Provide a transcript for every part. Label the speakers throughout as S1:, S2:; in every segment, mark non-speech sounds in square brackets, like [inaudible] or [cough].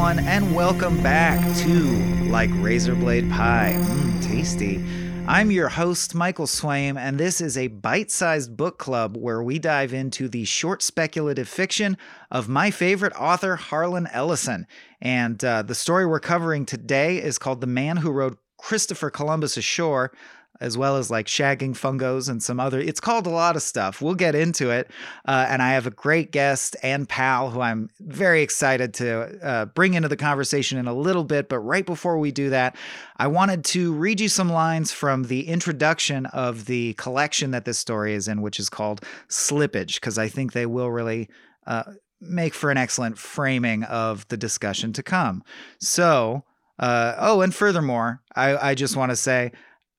S1: Everyone, and welcome back to Like Razor Blade Pie. Mmm, tasty. I'm your host, Michael Swaim, and this is a bite sized book club where we dive into the short speculative fiction of my favorite author, Harlan Ellison. And uh, the story we're covering today is called The Man Who Rowed Christopher Columbus Ashore as well as like shagging fungos and some other. It's called a lot of stuff. We'll get into it. Uh, and I have a great guest and pal who I'm very excited to uh, bring into the conversation in a little bit. But right before we do that, I wanted to read you some lines from the introduction of the collection that this story is in, which is called Slippage, because I think they will really. Uh, make for an excellent framing of the discussion to come. So, uh, oh, and furthermore, I, I just want to say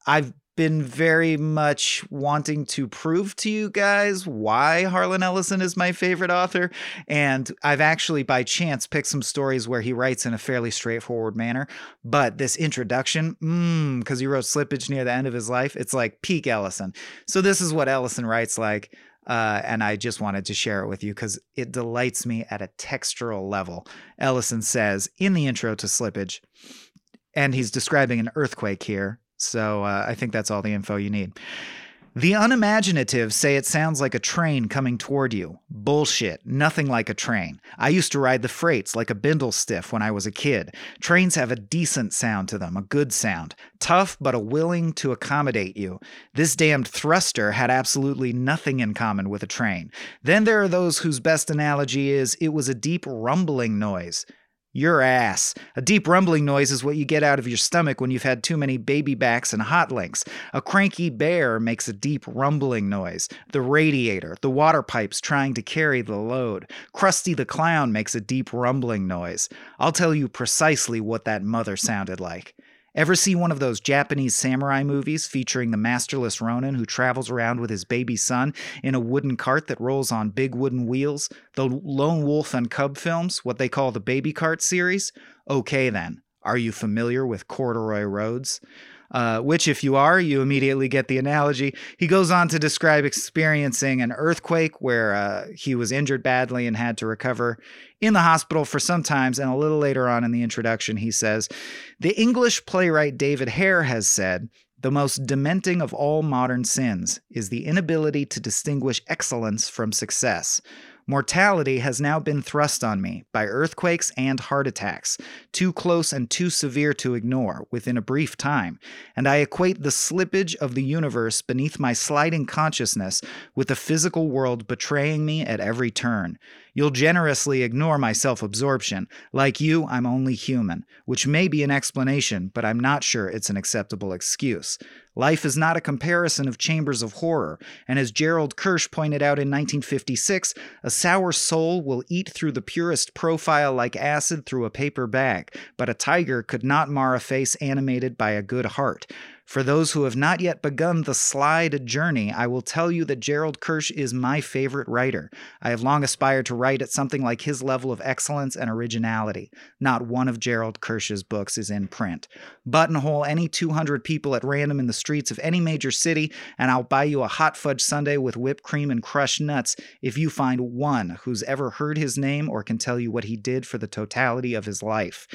S1: I've been very much wanting to prove to you guys why Harlan Ellison is my favorite author. And I've actually, by chance, picked some stories where he writes in a fairly straightforward manner. But this introduction, because mm, he wrote Slippage near the end of his life, it's like peak Ellison. So this is what Ellison writes like. Uh, and I just wanted to share it with you because it delights me at a textural level. Ellison says in the intro to Slippage, and he's describing an earthquake here so uh, I think that's all the info you need. The unimaginative say it sounds like a train coming toward you. Bullshit. Nothing like a train. I used to ride the freights like a bindle stiff when I was a kid. Trains have a decent sound to them, a good sound. Tough, but a willing to accommodate you. This damned thruster had absolutely nothing in common with a train. Then there are those whose best analogy is it was a deep rumbling noise. Your ass. A deep rumbling noise is what you get out of your stomach when you've had too many baby backs and hot links. A cranky bear makes a deep rumbling noise. The radiator, the water pipes trying to carry the load. Krusty the clown makes a deep rumbling noise. I'll tell you precisely what that mother sounded like. Ever see one of those Japanese samurai movies featuring the masterless Ronin who travels around with his baby son in a wooden cart that rolls on big wooden wheels? The Lone Wolf and Cub films, what they call the Baby Cart series? Okay, then. Are you familiar with Corduroy Roads? Uh, which, if you are, you immediately get the analogy. He goes on to describe experiencing an earthquake where uh, he was injured badly and had to recover in the hospital for some times. And a little later on in the introduction, he says, The English playwright David Hare has said, the most dementing of all modern sins is the inability to distinguish excellence from success. Mortality has now been thrust on me by earthquakes and heart attacks, too close and too severe to ignore within a brief time, and I equate the slippage of the universe beneath my sliding consciousness with the physical world betraying me at every turn. You'll generously ignore my self absorption. Like you, I'm only human, which may be an explanation, but I'm not sure it's an acceptable excuse. Life is not a comparison of chambers of horror, and as Gerald Kersh pointed out in 1956, a sour soul will eat through the purest profile like acid through a paper bag, but a tiger could not mar a face animated by a good heart. For those who have not yet begun the slide journey, I will tell you that Gerald Kersh is my favorite writer. I have long aspired to write at something like his level of excellence and originality. Not one of Gerald Kersh's books is in print. Buttonhole any 200 people at random in the streets of any major city, and I'll buy you a hot fudge sundae with whipped cream and crushed nuts if you find one who's ever heard his name or can tell you what he did for the totality of his life.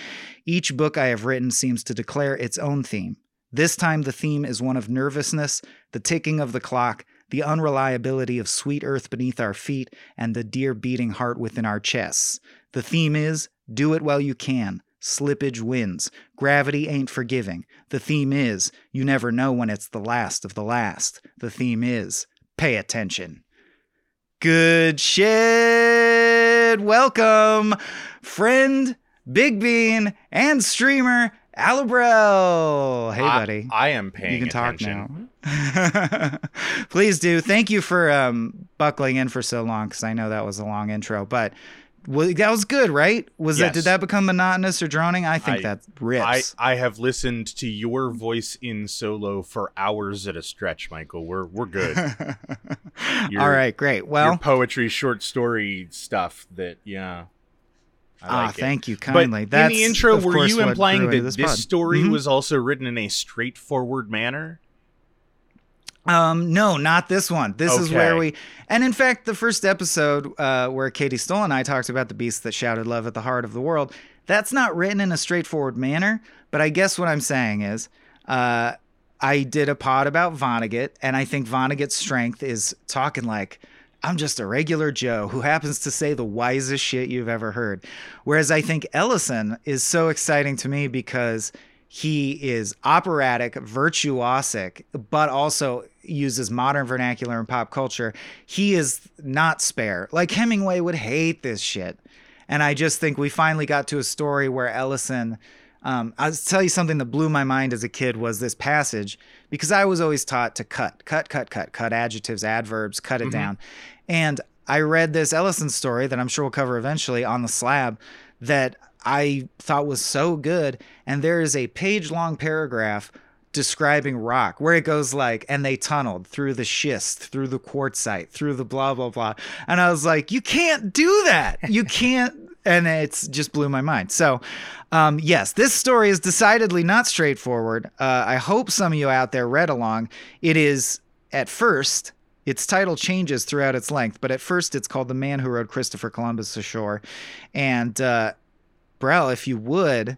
S1: Each book I have written seems to declare its own theme. This time, the theme is one of nervousness, the ticking of the clock, the unreliability of sweet earth beneath our feet, and the dear beating heart within our chests. The theme is do it while you can. Slippage wins. Gravity ain't forgiving. The theme is you never know when it's the last of the last. The theme is pay attention. Good shit. Welcome, friend, Big Bean, and streamer Alabrel. Hey,
S2: I,
S1: buddy.
S2: I am paying.
S1: You can
S2: attention.
S1: talk now. [laughs] Please do. Thank you for um, buckling in for so long because I know that was a long intro, but well, that was good, right? Was
S2: Yes.
S1: that did that become monotonous or droning? I think
S2: I-
S1: that
S2: I,
S1: rips.
S2: I have listened to your voice in solo for hours at a stretch, Michael. We're we're good. [laughs] Your-
S1: All right, great.
S2: Your
S1: Well,
S2: poetry, short story stuff. That yeah.
S1: Ah,
S2: like
S1: thank you
S2: But
S1: kindly.
S2: in the intro, were you implying that this,
S1: pod.
S2: story
S1: Mhm.
S2: was also written in a straightforward manner?
S1: Um, no, not this one. This is where we, and in fact, the first episode uh, where Katie Stoll and I talked about the beast that shouted love at the heart of the world, that's not written in a straightforward manner. But I guess what I'm saying is, uh, I did a pod about Vonnegut, and I think Vonnegut's strength is talking like, I'm just a regular Joe who happens to say the wisest shit you've ever heard. Whereas I think Ellison is so exciting to me because he is operatic, virtuosic, but also uses modern vernacular and pop culture. He is not spare. Like Hemingway would hate this shit. And I just think we finally got to a story where Ellison. Um, I'll tell you something that blew my mind as a kid was this passage because I was always taught to cut, cut, cut, cut, cut adjectives, adverbs, cut it down. And I read this Ellison story that I'm sure we'll cover eventually on the slab that I thought was so good. And there is a page long paragraph describing rock where it goes like, and they tunneled through the schist, through the quartzite, through the blah, blah, blah. And I was like, you can't do that. You [laughs] can't. and it's just blew my mind. So, um, yes, this story is decidedly not straightforward. Uh, I hope some of you out there read along. It is, at first, its title changes throughout its length, but at first it's called The Man Who Rowed Christopher Columbus Ashore. And, uh, Brel, if you would,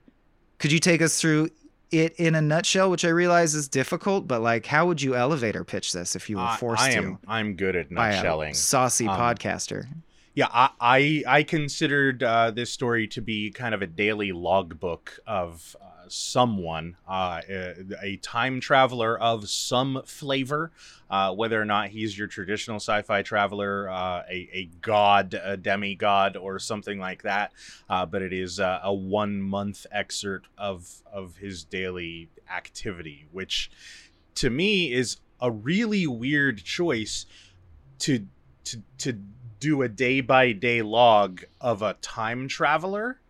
S1: could you take us through it in a nutshell, which I realize is difficult, but like, how would you elevator pitch this if you were
S2: I-
S1: forced
S2: I
S1: to
S2: am I'm good at nutshelling.
S1: saucy
S2: Um,
S1: podcaster?
S2: Yeah, I I, I considered uh, this story to be kind of a daily logbook of uh, someone, uh, a, time traveler of some flavor, uh, whether or not he's your traditional sci-fi traveler, uh, a, a god, a demigod, or something like that. Uh, but it is uh, a one-month excerpt of of his daily activity, which to me is a really weird choice to to to do a day by day log of a time traveler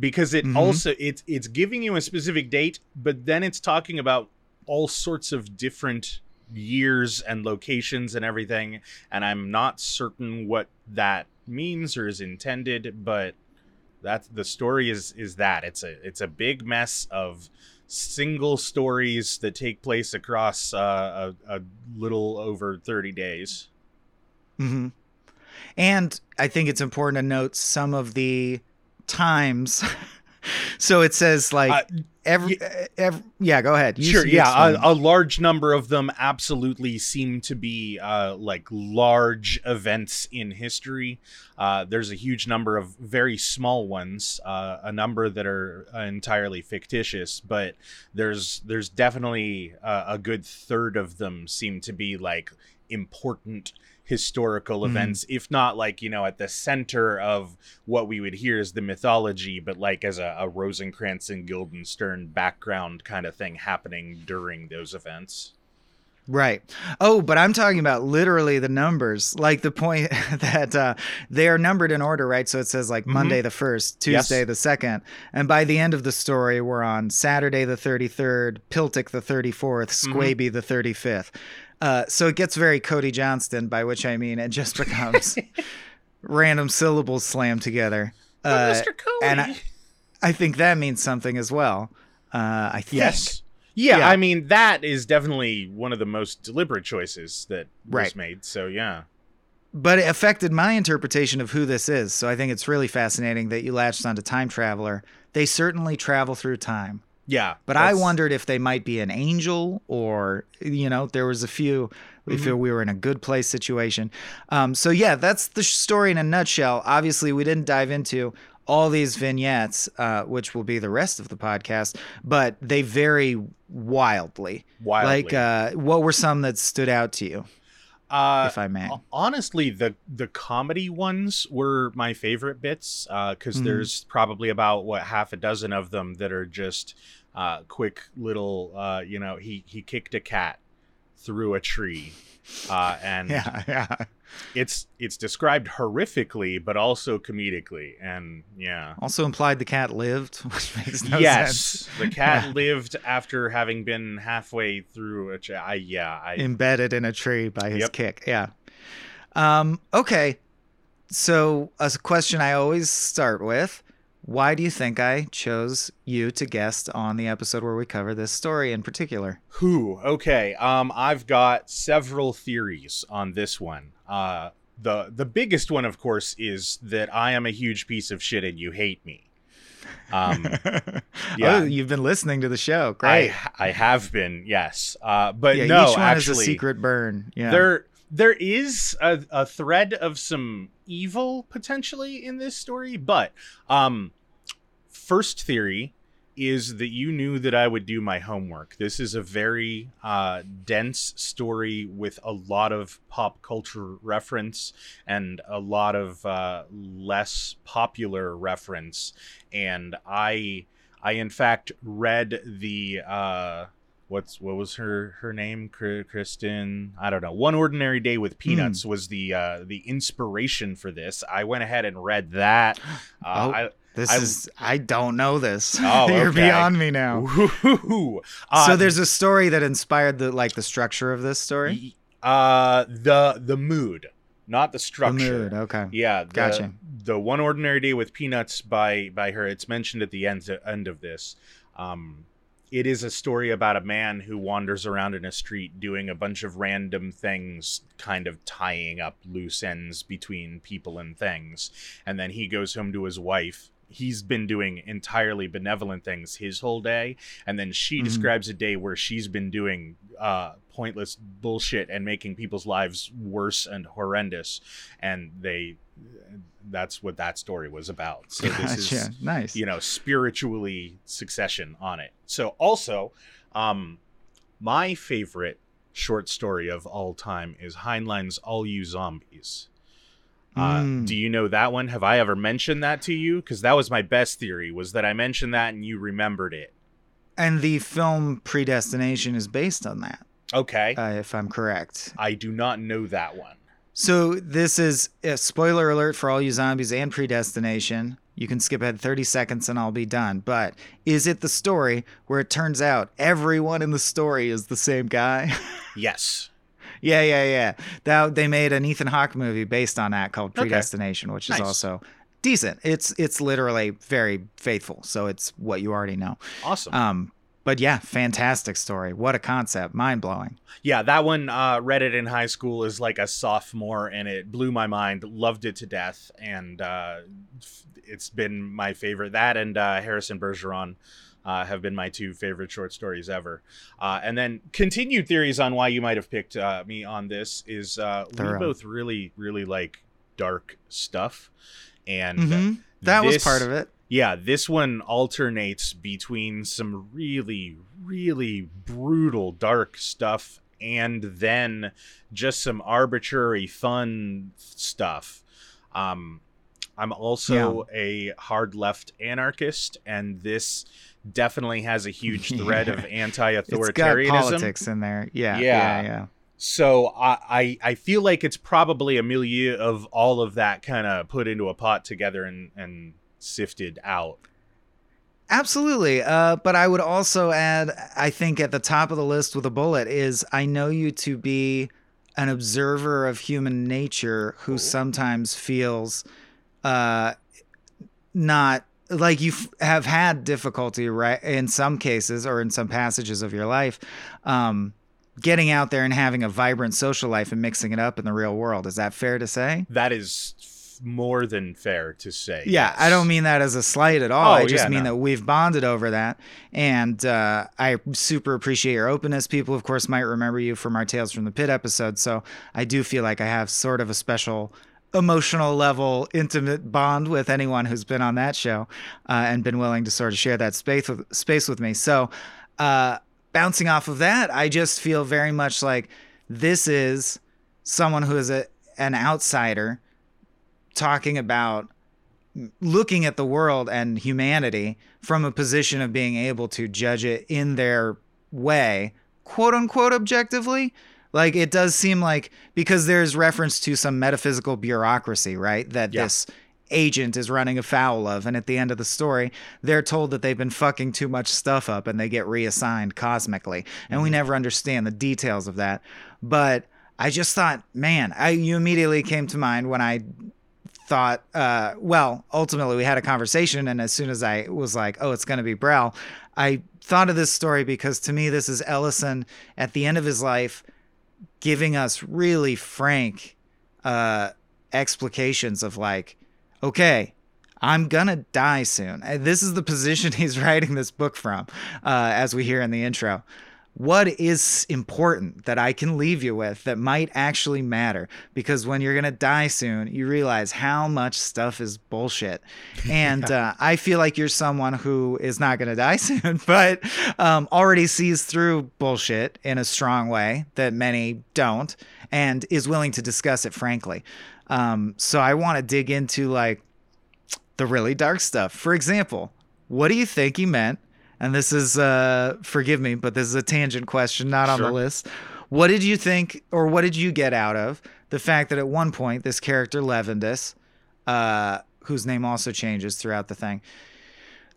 S2: because it
S1: Mhm.
S2: also it's it's giving you a specific date but then it's talking about all sorts of different years and locations and everything and I'm not certain what that means or is intended but that's the story is is that. It's a it's a big mess of single stories that take place across uh, a, a little over 30 days.
S1: Hmm And I think it's important to note some of the times. [laughs] so it says like
S2: Uh,
S1: every, every yeah. Go ahead. You-
S2: sure
S1: you
S2: yeah a, a large number of them absolutely seem to be uh, like large events in history uh, there's a huge number of very small ones uh, a number that are entirely fictitious but there's there's definitely uh, a good third of them seem to be like important historical
S1: Mhm.
S2: events if not like you know at the center of what we would hear as the mythology but like as a, a rosencrantz and guildenstern background kind of thing happening during those events
S1: Right. Oh, but I'm talking about literally the numbers, like the point [laughs] that uh, they are numbered in order, right? So it says like
S2: Mhm.
S1: Monday the 1st,
S2: Yes.
S1: Tuesday the 2nd. And by the end of the story, we're on Saturday the 33rd, Piltic the 34th,
S2: Mm-hmm.
S1: Squaby the 35th. Uh, so it gets very Cody Johnston, by which I mean it just becomes [laughs] random syllables slammed together. Uh,
S2: Mr. Cody.
S1: and I, I think that means something as well. Uh, I think.
S2: yes yeah,
S1: Yeah.
S2: i mean that is definitely one of the most deliberate choices that was
S1: Right.
S2: made so yeah
S1: but it affected my interpretation of who this is. So I think it's really fascinating that you latched onto time traveler. They certainly travel through time,
S2: yeah
S1: but I wondered if they might be an angel or you know there was a few. We
S2: Mm-hmm.
S1: feel we were in a good place situation. Um, so yeah, that's the story in a nutshell. Obviously, we didn't dive into all these vignettes, uh, which will be the rest of the podcast, but they vary wildly.
S2: wildly
S1: Like, uh, what were some that stood out to you,
S2: uh
S1: if I may?
S2: Honestly the the comedy ones were my favorite bits because
S1: Mhm.
S2: there's probably about what half a dozen of them that are just uh quick little uh you know he he kicked a cat through a tree uh and [laughs]
S1: Yeah, yeah.
S2: it's it's described horrifically but also comedically and yeah
S1: Also implied the cat lived, [laughs] which makes no
S2: yes
S1: sense.
S2: the [laughs] cat
S1: Yeah.
S2: lived after having been halfway through a ch- I, yeah i
S1: Embedded in a tree by his
S2: Yep.
S1: kick. Yeah. Um, okay. So a question I always start with: why do you think I chose you to guest on the episode where we cover this story in particular?
S2: Who? Okay. Um, I've got several theories on this one. Uh, the the biggest one, of course, is that I am a huge piece of shit and you hate me. Um, [laughs]
S1: yeah, oh, you've been listening to the show. Great.
S2: I, I have been, yes. Uh, but
S1: yeah,
S2: no,
S1: each one
S2: actually,
S1: is a secret burn. Yeah,
S2: there there is a, a thread of some evil potentially in this story, but um, first theory is that you knew that I would do my homework. This is a very uh, dense story with a lot of pop culture reference and a lot of uh, less popular reference. And I, I in fact read the uh, what's what was her her name kristen i don't know one ordinary day with peanuts mm. was the uh the inspiration for this i went ahead and read that uh,
S1: oh. I, this I, is I don't know this. Oh, [laughs] You're okay. beyond me now. Uh, so there's a story that inspired the like the structure of this story.
S2: Uh, the the mood, not the structure.
S1: The mood. Okay.
S2: Yeah. The,
S1: gotcha.
S2: The one ordinary day with peanuts by by her. It's mentioned at the end end of this. Um, it is a story about a man who wanders around in a street doing a bunch of random things, kind of tying up loose ends between people and things. And then he goes home to his wife he's been doing entirely benevolent things his whole day and then she mm-hmm. describes a day where she's been doing uh, pointless bullshit and making people's lives worse and horrendous and they that's what that story was about. So
S1: this is nice.
S2: you know spiritually succession on it. So also um my favorite short story of all time is heinlein's all you zombies uh, mm. Do you know that one? Have I ever mentioned that to you? Because that was my best theory was that I mentioned that and you remembered it.
S1: And the film Predestination is based on that.
S2: Okay.
S1: Uh, if I'm correct.
S2: I do not know that one.
S1: So this is a spoiler alert for all you zombies and Predestination. You can skip ahead 30 seconds and I'll be done. But is it the story where it turns out everyone in the story is the same guy? [laughs]
S2: yes.
S1: Yeah, yeah, yeah. That they made an Ethan Hawke movie based on that called Predestination, okay. which is nice. also decent. It's it's literally very faithful, so it's what you already know.
S2: Awesome.
S1: Um, but yeah, fantastic story. What a concept, mind blowing.
S2: Yeah, that one uh, read it in high school as like a sophomore, and it blew my mind. Loved it to death, and uh, it's been my favorite. That and uh, Harrison Bergeron uh, have been my two favorite short stories ever. Uh, and then continued theories on why you might have picked uh, me on this is uh, we both really, really like dark stuff. And mm-hmm.
S1: that this, was part of it.
S2: Yeah, this one alternates between some really, really brutal dark stuff and then just some arbitrary fun stuff. Um, I'm also yeah. a hard left anarchist, and this definitely has a huge [laughs] thread of anti-authoritarianism.
S1: It's got politics in there. Yeah, yeah, yeah. yeah.
S2: So I, I, I feel like it's probably a milieu of all of that kind of put into a pot together and and sifted out.
S1: Absolutely. Uh, but I would also add, I think at the top of the list with a bullet is I know you to be an observer of human nature who sometimes feels uh, not like you have had difficulty right in some cases or in some passages of your life um, getting out there and having a vibrant social life and mixing it up in the real world. Is that fair to say?
S2: That is more than fair to say
S1: yeah yes. i don't mean that as a slight at all. Oh, i just yeah, mean no. that we've bonded over that. And uh, i super appreciate your openness. People of course might remember you from our tales from the pit episode. So i do feel like i have sort of a special emotional level intimate bond with anyone who's been on that show uh, and been willing to sort of share that space with space with me. So uh, bouncing off of that i just feel very much like this is someone who is a, an outsider talking about looking at the world and humanity from a position of being able to judge it in their way quote unquote objectively like it does seem like because there's reference to some metaphysical bureaucracy, right? That yeah. this agent is running afoul of and at the end of the story they're told that they've been fucking too much stuff up and they get reassigned cosmically and mm-hmm. we never understand the details of that but i just thought man i you immediately came to mind when i thought, uh, well, ultimately we had a conversation, and as soon as I was like, oh, it's going to be Brel, I thought of this story because to me, this is Ellison at the end of his life giving us really frank uh, explications of like, okay, I'm gonna die soon. This is the position [laughs] he's writing this book from, uh, as we hear in the intro what is important that I can leave you with that might actually matter? Because when you're going to die soon, you realize how much stuff is bullshit. [laughs] And uh, I feel like you're someone who is not going to die [laughs] soon, but um, already sees through bullshit in a strong way that many don't and is willing to discuss it frankly. Um, so I want to dig into like the really dark stuff. For example, what do you think he meant? And this is uh forgive me, but this is a tangent question, not on sure. the list. What did you think, or what did you get out of the fact that at one point this character Levendis, uh, whose name also changes throughout the thing,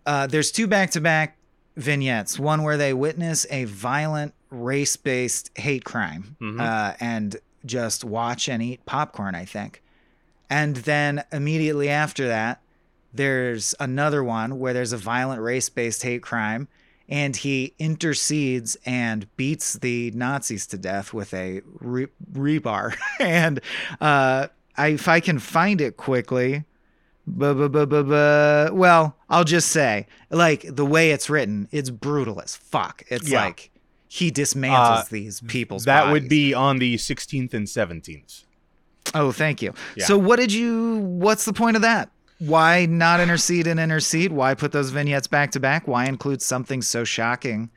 S1: uh, there's two back-to-back vignettes. One where they witness a violent race-based hate crime, mm-hmm. uh, and just watch and eat popcorn. I think, and then immediately after that, there's another one where there's a violent race based hate crime, and he intercedes and beats the Nazis to death with a re- rebar. [laughs] and uh, I, if I can find it quickly, well, I'll just say, like the way it's written, it's brutal as fuck. It's yeah. like he dismantles uh, these people's.
S2: That
S1: bodies.
S2: would be on the 16th and 17th.
S1: Oh, thank you. Yeah. So, what did you? What's the point of that? Why not intercede and intercede? Why put those vignettes back to back? Why include something so shocking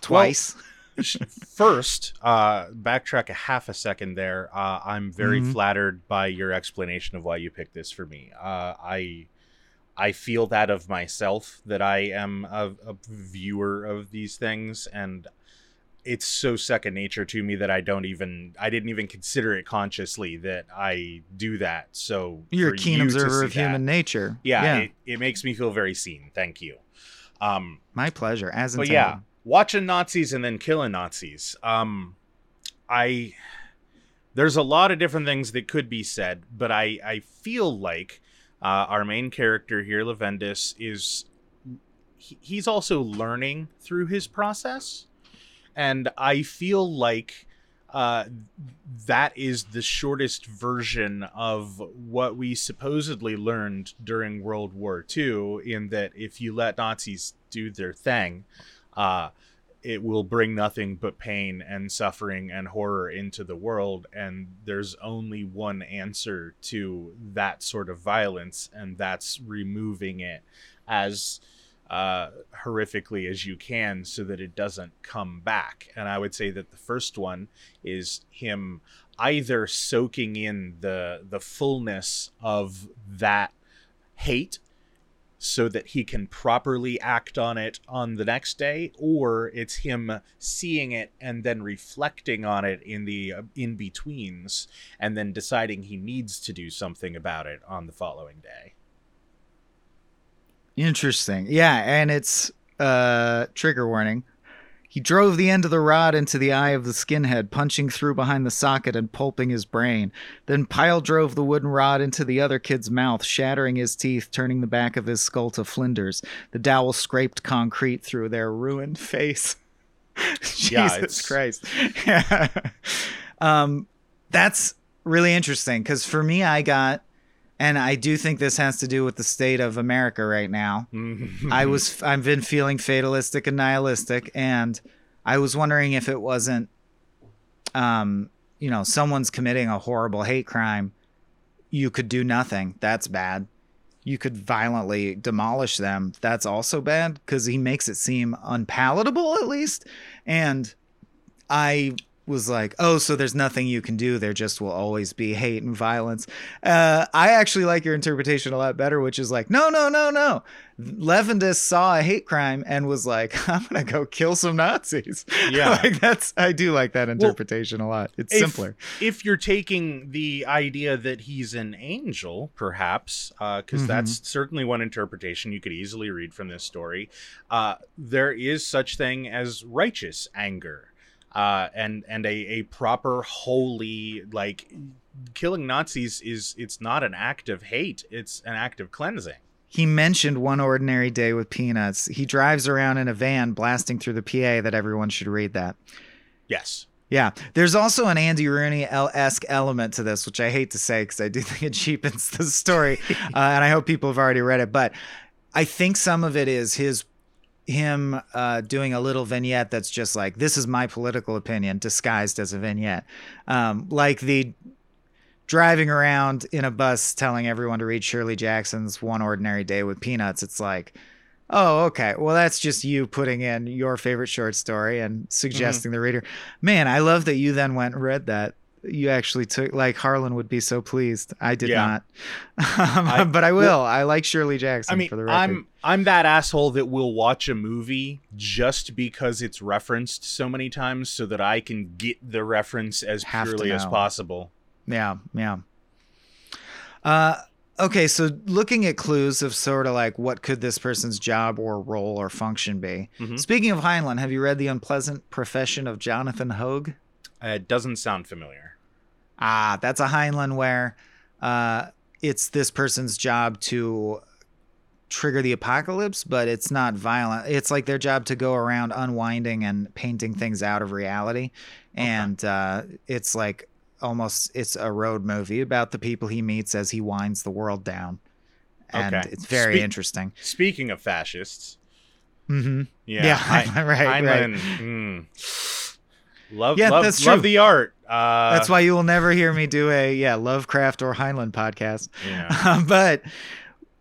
S1: twice? [laughs] Well,
S2: first, uh, backtrack a half a second there. Uh, I'm very mm-hmm. flattered by your explanation of why you picked this for me. Uh, I I feel that of myself that I am a, a viewer of these things, and it's so second nature to me that I don't even I didn't even consider it consciously that I do that. So
S1: you're a keen you observer of that, human nature.
S2: Yeah, yeah. It, it, makes me feel very seen. Thank you. Um,
S1: My pleasure. As intended.
S2: but yeah, watching Nazis and then killing Nazis. Um, I there's a lot of different things that could be said, but I I feel like uh, our main character here, Levendis, is he, he's also learning through his process and I feel like uh, that is the shortest version of what we supposedly learned during World War II. In that, if you let Nazis do their thing, uh, it will bring nothing but pain and suffering and horror into the world. And there's only one answer to that sort of violence, and that's removing it as uh, horrifically as you can so that it doesn't come back. And I would say that the first one is him either soaking in the the fullness of that hate so that he can properly act on it on the next day or it's him seeing it and then reflecting on it in the uh, in betweens and then deciding he needs to do something about it on the following day
S1: Interesting. Yeah, and it's uh trigger warning. He drove the end of the rod into the eye of the skinhead, punching through behind the socket and pulping his brain. Then Pyle drove the wooden rod into the other kid's mouth, shattering his teeth, turning the back of his skull to flinders. The dowel scraped concrete through their ruined face. [laughs] Jesus yeah, Christ. [laughs] um, that's really interesting because for me, I got and I do think this has to do with the state of America right now. Mm-hmm. I was I've been feeling fatalistic and nihilistic, and I was wondering if it wasn't, um, you know, someone's committing a horrible hate crime. You could do nothing. That's bad. You could violently demolish them. That's also bad because he makes it seem unpalatable, at least. And I was like, oh, so there's nothing you can do. There just will always be hate and violence. Uh, I actually like your interpretation a lot better, which is like, no, no, no, no. Levendis saw a hate crime and was like, [laughs] I'm gonna go kill some Nazis. [laughs] Yeah, like that's I do like that interpretation well, a lot. It's
S2: if,
S1: simpler.
S2: If you're taking the idea that he's an angel, perhaps, because uh, mm-hmm. that's certainly one interpretation you could easily read from this story. Uh, there is such thing as righteous anger uh, and and a, a proper holy like killing Nazis is it's not an act of hate; it's an act of cleansing.
S1: He mentioned one ordinary day with peanuts. He drives around in a van blasting through the PA that everyone should read that.
S2: Yes.
S1: Yeah, there's also an Andy Rooney esque element to this, which I hate to say because I do [laughs] think it cheapens the story, [laughs] uh, and I hope people have already read it. But I think some of it is his him uh, doing a little vignette that's just like this is my political opinion disguised as a vignette, um, like the driving around in a bus telling everyone to read Shirley Jackson's One Ordinary Day with Peanuts. It's like Oh, okay. Well, that's just you putting in your favorite short story and suggesting mm-hmm. the reader. Man, I love that you then went and read that. You actually took like Harlan would be so pleased. I did yeah. not, um, [laughs] I, but I will. Well, I like Shirley Jackson. I mean,
S2: I'm I'm that asshole that will watch a movie just because it's referenced so many times, so that I can get the reference as Have purely as possible.
S1: Yeah, yeah. Uh, okay, so looking at clues of sort of like what could this person's job or role or function be. Mm-hmm. Speaking of Heinlein, have you read The Unpleasant Profession of Jonathan Hoag?
S2: Uh, it doesn't sound familiar.
S1: Ah, that's a Heinlein where uh, it's this person's job to trigger the apocalypse, but it's not violent. It's like their job to go around unwinding and painting things out of reality. Okay. And uh, it's like almost it's a road movie about the people he meets as he winds the world down, and okay. it's very Spe- interesting.
S2: Speaking of fascists,
S1: mm-hmm.
S2: yeah, [laughs] yeah, I, [laughs] right, right. Mm, love, yeah, love, that's true. love the art.
S1: Uh, that's why you will never hear me do a yeah Lovecraft or Heinlein podcast.
S2: Yeah. [laughs]
S1: but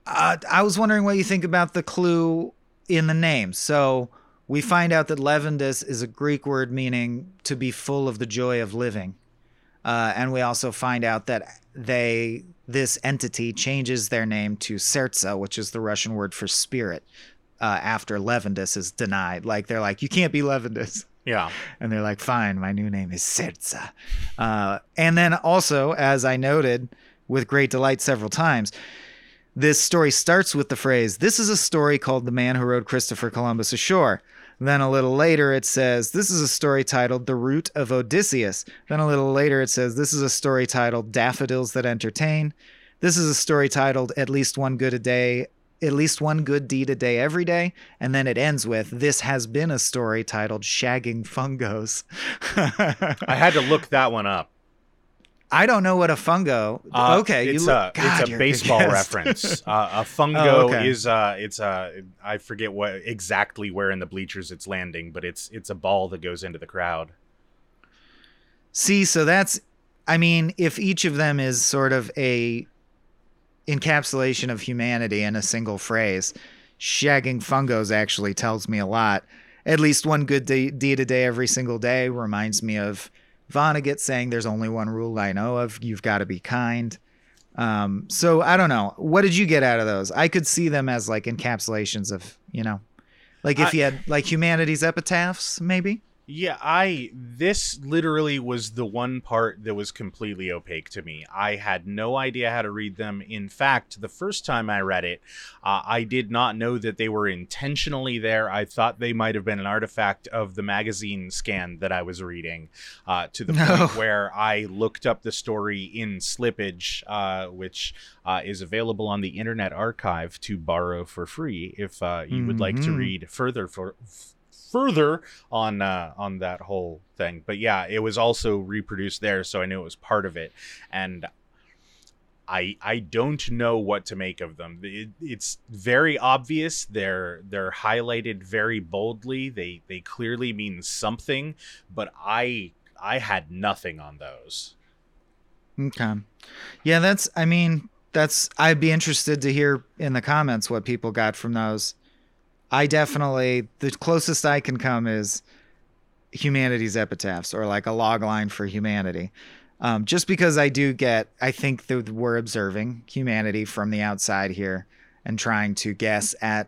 S1: uh, I was wondering what you think about the clue in the name. So we find out that Levendis is a Greek word meaning to be full of the joy of living. Uh, and we also find out that they this entity changes their name to Sertsa, which is the Russian word for spirit. Uh, after Levendis is denied, like they're like, you can't be Levendis.
S2: Yeah.
S1: And they're like, fine, my new name is Sertsa. Uh, and then also, as I noted with great delight several times, this story starts with the phrase, This is a story called The Man Who Rowed Christopher Columbus Ashore. Then a little later, it says, This is a story titled The Route of Odysseus. Then a little later, it says, This is a story titled Daffodils That Entertain. This is a story titled At Least One Good a Day. At least one good deed a day every day. And then it ends with This has been a story titled Shagging Fungos.
S2: I had to look that one up.
S1: I don't know what a fungo. Uh, okay,
S2: it's look, a God, it's a baseball reference. [laughs] Uh, a fungo oh, okay. is uh, it's a I forget what exactly where in the bleachers it's landing, but it's it's a ball that goes into the crowd.
S1: See, so that's I mean, if each of them is sort of a encapsulation of humanity in a single phrase, shagging fungos actually tells me a lot. At least one good deed a day every single day reminds me of Vonnegut saying there's only one rule I know of you've got to be kind. Um, so I don't know. What did you get out of those? I could see them as like encapsulations of, you know, like if I, you had like humanity's epitaphs, maybe.
S2: Yeah, I this literally was the one part that was completely opaque to me. I had no idea how to read them. In fact, the first time I read it, uh, I did not know that they were intentionally there. I thought they might have been an artifact of the magazine scan that I was reading, uh, to the [laughs] no. point where I looked up the story in Slippage, uh, which uh, is available on the Internet Archive to borrow for free if uh, you mm-hmm. would like to mm-hmm. read further for further on uh, on that whole thing. But yeah, it was also reproduced there, so I knew it was part of it, and I I don't know what to make of them. It, it's very obvious. They're they're highlighted very boldly. They they clearly mean something, but I I had nothing on those.
S1: Okay. Yeah, that's I mean, that's I'd be interested to hear in the comments what people got from those. I definitely the closest I can come is humanity's epitaphs or like a log line for humanity. Um, just because I do get, I think that we're observing humanity from the outside here and trying to guess at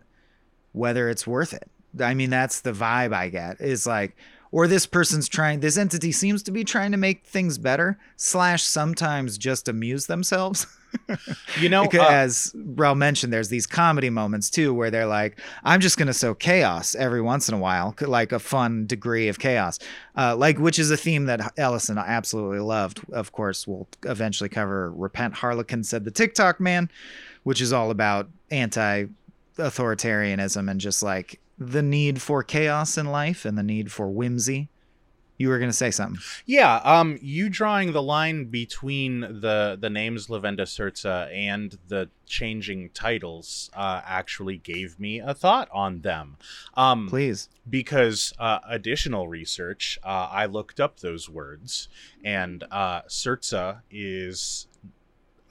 S1: whether it's worth it. I mean, that's the vibe I get is like, or this person's trying this entity seems to be trying to make things better slash sometimes just amuse themselves [laughs]
S2: You know,
S1: Because,
S2: uh,
S1: as Rel mentioned, there's these comedy moments too where they're like, "I'm just gonna sow chaos every once in a while, like a fun degree of chaos," uh, like which is a theme that Ellison absolutely loved. Of course, we'll eventually cover "Repent, Harlequin," said the Ticktockman, which is all about anti-authoritarianism and just like the need for chaos in life and the need for whimsy. You were gonna say something.
S2: Yeah, um, you drawing the line between the the names Lavenda Sertza and the changing titles uh, actually gave me a thought on them. Um,
S1: Please.
S2: because uh, additional research, uh, I looked up those words, and uh, Sertza is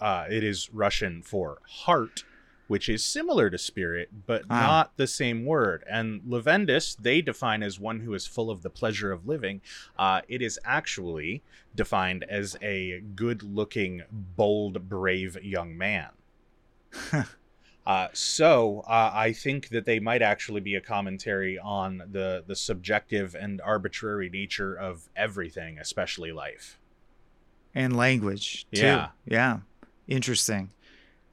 S2: uh, it is Russian for heart, which is similar to spirit, but
S1: Ah.
S2: not the same word. And Levendis, they define as one who is full of the pleasure of living. Uh, it is actually defined as a good-looking, bold, brave young man. [laughs] Uh, so uh, I think that they might actually be a commentary on the the subjective and arbitrary nature of everything, especially life.
S1: and language too.
S2: Yeah.
S1: Yeah. Interesting.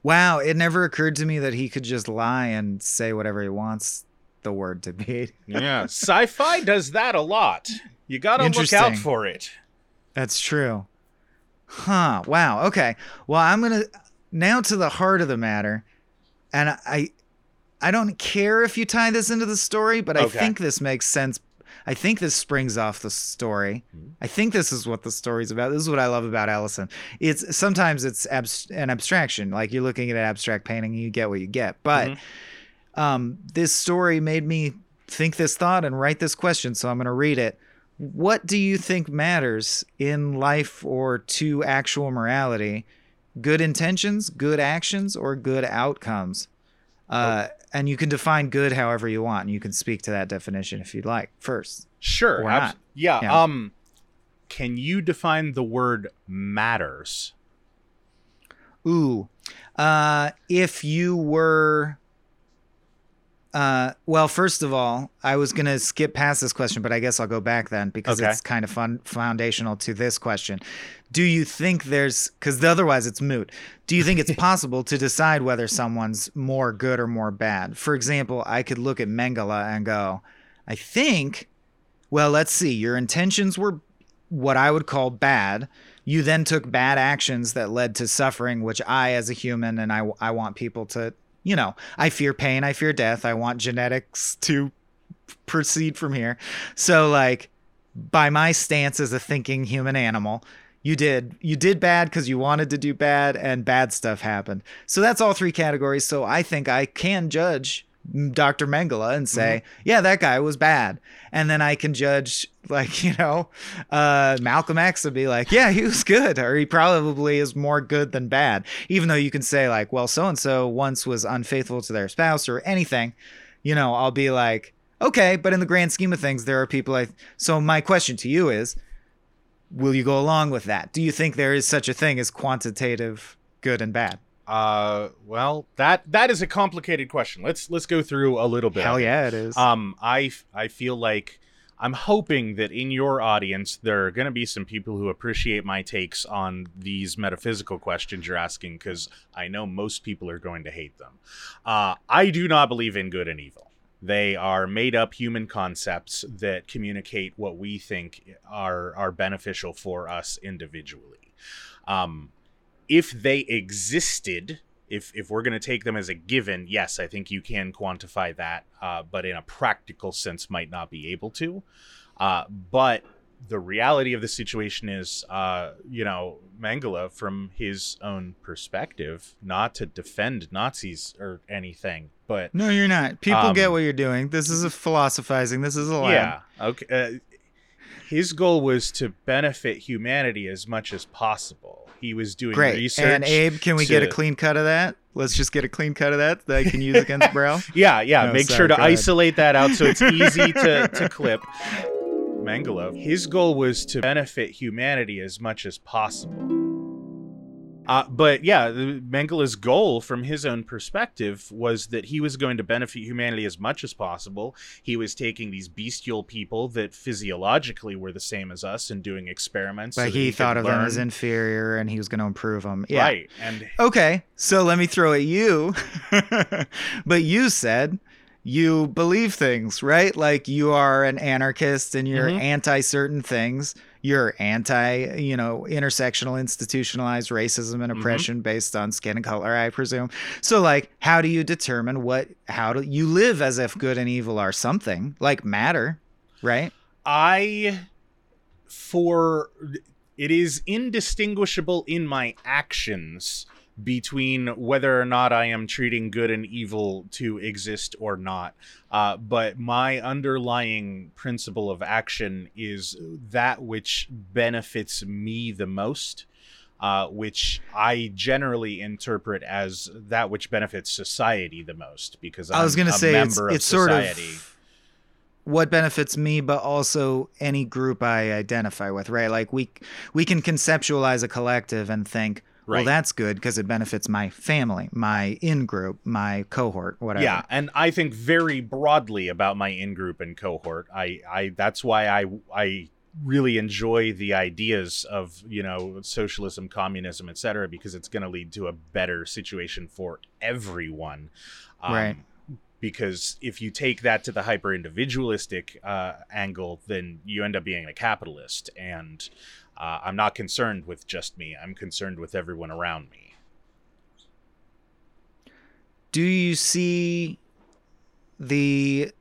S1: Wow, it never occurred to me that he could just lie and say whatever he wants the word to be.
S2: Yeah, sci-fi does that a lot. You gotta look out for it.
S1: That's true. Huh. Wow. Okay. Well, I'm to now to the heart of the matter. And I I don't care if you tie this into the story, but I
S2: Okay.
S1: think this makes sense. I think this springs off the story.
S2: Mhm.
S1: I think this is what the story's about. This is what I love about Ellison. It's sometimes it's abs- an abstraction. Like you're looking at an abstract painting, and you get what you get. But
S2: Mhm.
S1: um, this story made me think this thought and write this question. So I'm going to read it. What do you think matters in life or to actual morality? Good intentions, good actions, or good outcomes? Uh, and you can define good however you want, and you can speak to that definition if you'd like first.
S2: Sure.
S1: Or
S2: abs-
S1: not.
S2: Yeah,
S1: Yeah.
S2: Um, can you define the word matters?
S1: Ooh, uh, if you were, uh, well, first of all, I was gonna skip past this question, but I guess I'll go back then because
S2: Okay.
S1: it's kind of fun, foundational to this question. Do you think there's, because otherwise it's moot. Do you think it's [laughs] possible to decide whether someone's more good or more bad? For example, I could look at Mengele and go, I think, well, let's see, your intentions were what I would call bad. You then took bad actions that led to suffering, which I, as a human, and I, I want people to, you know, I fear pain, I fear death, I want genetics to proceed from here. So, like, by my stance as a thinking human animal, you did you did bad because you wanted to do bad, and bad stuff happened. So that's all three categories. So I think I can judge Dr. Mengele and say, yeah, that guy was bad. And then I can judge, like, [laughs] you know, uh, Malcolm X would be like, yeah, he was good, or he probably is more good than bad. Even though you can say, like, well, so and so once was unfaithful to their spouse or anything, you know, I'll be like, okay, but in the grand scheme of things, there are people I. So my question to you is, will you go along with that? Do you think there is such a thing as quantitative good and bad?
S2: Uh, well, that that is a complicated question. Let's let's go through a little bit.
S1: Hell yeah, it is.
S2: Um, I I feel like I'm hoping that in your audience there are going to be some people who appreciate my takes on these metaphysical questions you're asking because I know most people are going to hate them. Uh, I do not believe in good and evil. They are made up human concepts that communicate what we think are are beneficial for us individually. Um, if they existed, if if we're going to take them as a given, yes, I think you can quantify that, uh, but in a practical sense, might not be able to. Uh, but the reality of the situation is, uh, you know, Mengele, from his own perspective, not to defend Nazis or anything, but
S1: no, you're not. People
S2: Um,
S1: get what you're doing. This is a philosophizing. This is a lab.
S2: yeah, okay. His goal was to benefit humanity as much as possible. He was doing
S1: Great.
S2: research.
S1: And Abe, can we get a clean cut of that? Let's just get a clean cut of that that I can use against [laughs] Brow.
S2: Yeah, yeah.
S1: No,
S2: make
S1: sorry,
S2: sure to isolate that out so it's [laughs] easy to, to clip. Mengele, his goal was to benefit humanity as much as possible. Uh, but yeah, the- Mengele's goal from his own perspective was that he was going to benefit humanity as much as possible. He was taking these bestial people that physiologically were the same as us and doing experiments.
S1: But
S2: that
S1: he
S2: could
S1: thought of them as inferior and he was going to improve them. Yeah.
S2: Right. And
S1: Okay, so let me throw at you. [laughs] but you said you believe things, right? Like you are an anarchist and you're
S2: Mhm.
S1: anti certain things. You're anti, you know, intersectional, institutionalized racism and
S2: Mhm.
S1: oppression based on skin and color, I presume. So, like, how do you determine what, how do you live as if good and evil are something like matter, right?
S2: I, for it is indistinguishable in my actions between whether or not I am treating good and evil to exist or not. Uh, but my underlying principle of action is that which benefits me the most. Uh, which I generally interpret as that which benefits society the most, because I'm
S1: I was going to say it's,
S2: member of
S1: it's sort of what benefits me, but also any group I identify with, right? Like we we can conceptualize a collective and think, well, that's good because it benefits my family, my in group, my cohort, whatever.
S2: Yeah, and I think very broadly about my in group and cohort. I, I that's why I I really enjoy the ideas of you know socialism, communism, etc. Because it's going to lead to a better situation for everyone. Um,
S1: Right.
S2: Because if you take that to the hyper individualistic uh, angle, then you end up being a capitalist, and uh, I'm not concerned with just me. I'm concerned with everyone around me.
S1: Do you see the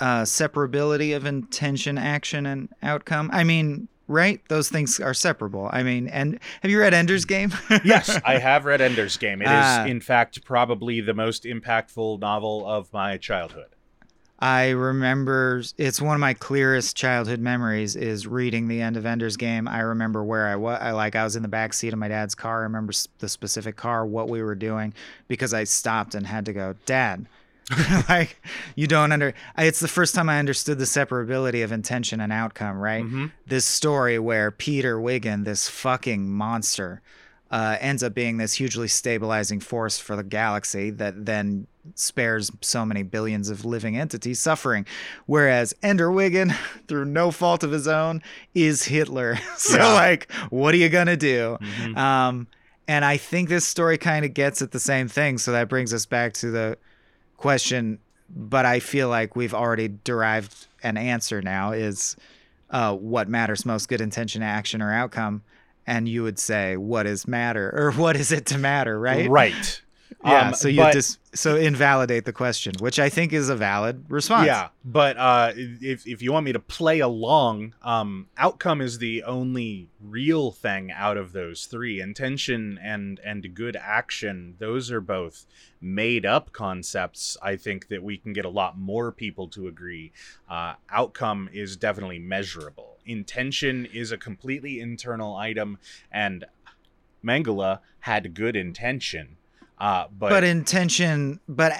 S1: uh, separability of intention, action, and outcome? I mean, right? Those things are separable. I mean, and have you read Ender's Game? [laughs]
S2: yes, I have read Ender's Game. It is,
S1: Ah.
S2: in fact, probably the most impactful novel of my childhood.
S1: I remember it's one of my clearest childhood memories is reading the end of Ender's Game. I remember where I was. I like I was in the back seat of my dad's car. I remember the specific car, what we were doing, because I stopped and had to go, Dad. [laughs] like you don't under. I- It's the first time I understood the separability of intention and outcome. Right.
S2: Mhm.
S1: This story where Peter Wiggin, this fucking monster, uh, ends up being this hugely stabilizing force for the galaxy that then spares so many billions of living entities suffering. Whereas Ender Wiggin, [laughs] through no fault of his own, is Hitler. [laughs] so,
S2: Yeah.
S1: like, what are you going to do?
S2: Mhm.
S1: Um, and I think this story kind of gets at the same thing. So that brings us back to the question, but I feel like we've already derived an answer now is uh, what matters most good intention, action, or outcome. And you would say, what is matter or [laughs] what is it to matter, right?
S2: Right.
S1: Yeah.
S2: Um,
S1: so you
S2: but-
S1: dis- so invalidate the question, which I think is a valid response.
S2: Yeah, but uh, if if you want me to play along, um, outcome is the only real thing out of those three. Intention and and good action; those are both made up concepts. I think that we can get a lot more people to agree. Uh, outcome is definitely measurable. Intention is a completely internal item, and Mengele had good intention. Uh, but,
S1: but intention but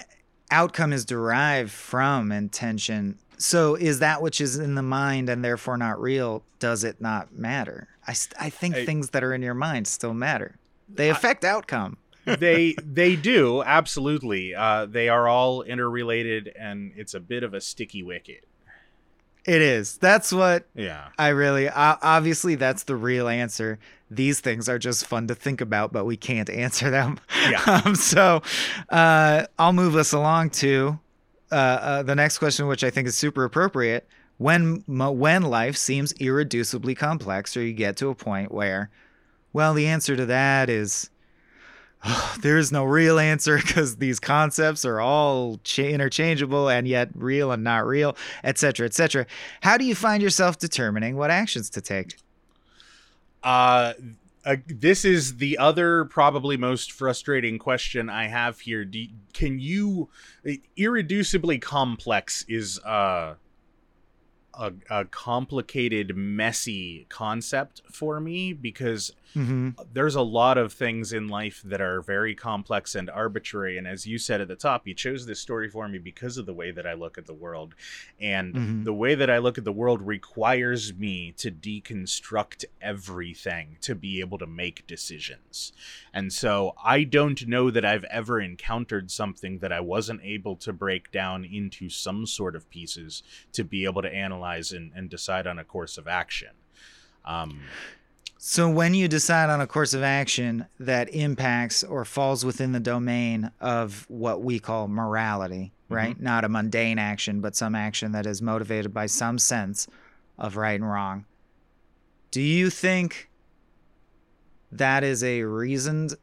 S1: outcome is derived from intention so is that which is in the mind and therefore not real does it not matter i, I think
S2: I-
S1: things that are in your mind still matter they affect outcome [laughs]
S2: they they do absolutely. Uh, they are all interrelated, and it's a bit of a sticky wicket.
S1: It is. That's what
S2: Yeah,
S1: i really obviously that's the real answer. These things are just fun to think about but we can't [laughs] answer them.
S2: Yeah. [laughs]
S1: um, so uh, i'll move us along to uh, uh, the next question which i think is super appropriate. When when life seems irreducibly complex or you get to a point where well the answer to that is [sighs] there is no real answer [laughs] because these concepts are all cha- interchangeable and yet real and not real etc etc how do you find yourself determining what actions to take
S2: uh, uh, this is the other probably most frustrating question I have here. Do, can you irreducibly complex is uh, a a complicated, messy concept for me because
S1: hmm
S2: there's a lot of things in life that are very complex and arbitrary and as you said at the top you chose this story for me because of the way that i look at the world. And
S1: Mhm.
S2: the way that i look at the world requires me to deconstruct everything to be able to make decisions. And so i don't know that i've ever encountered something that i wasn't able to break down into some sort of pieces to be able to analyze and, and decide on a course of action. Um,
S1: So when you decide on a course of action that impacts or falls within the domain of what we call morality, mm-hmm. right? Not a mundane action, but some action that is motivated by some sense of right and wrong. Do you think that is a reasoned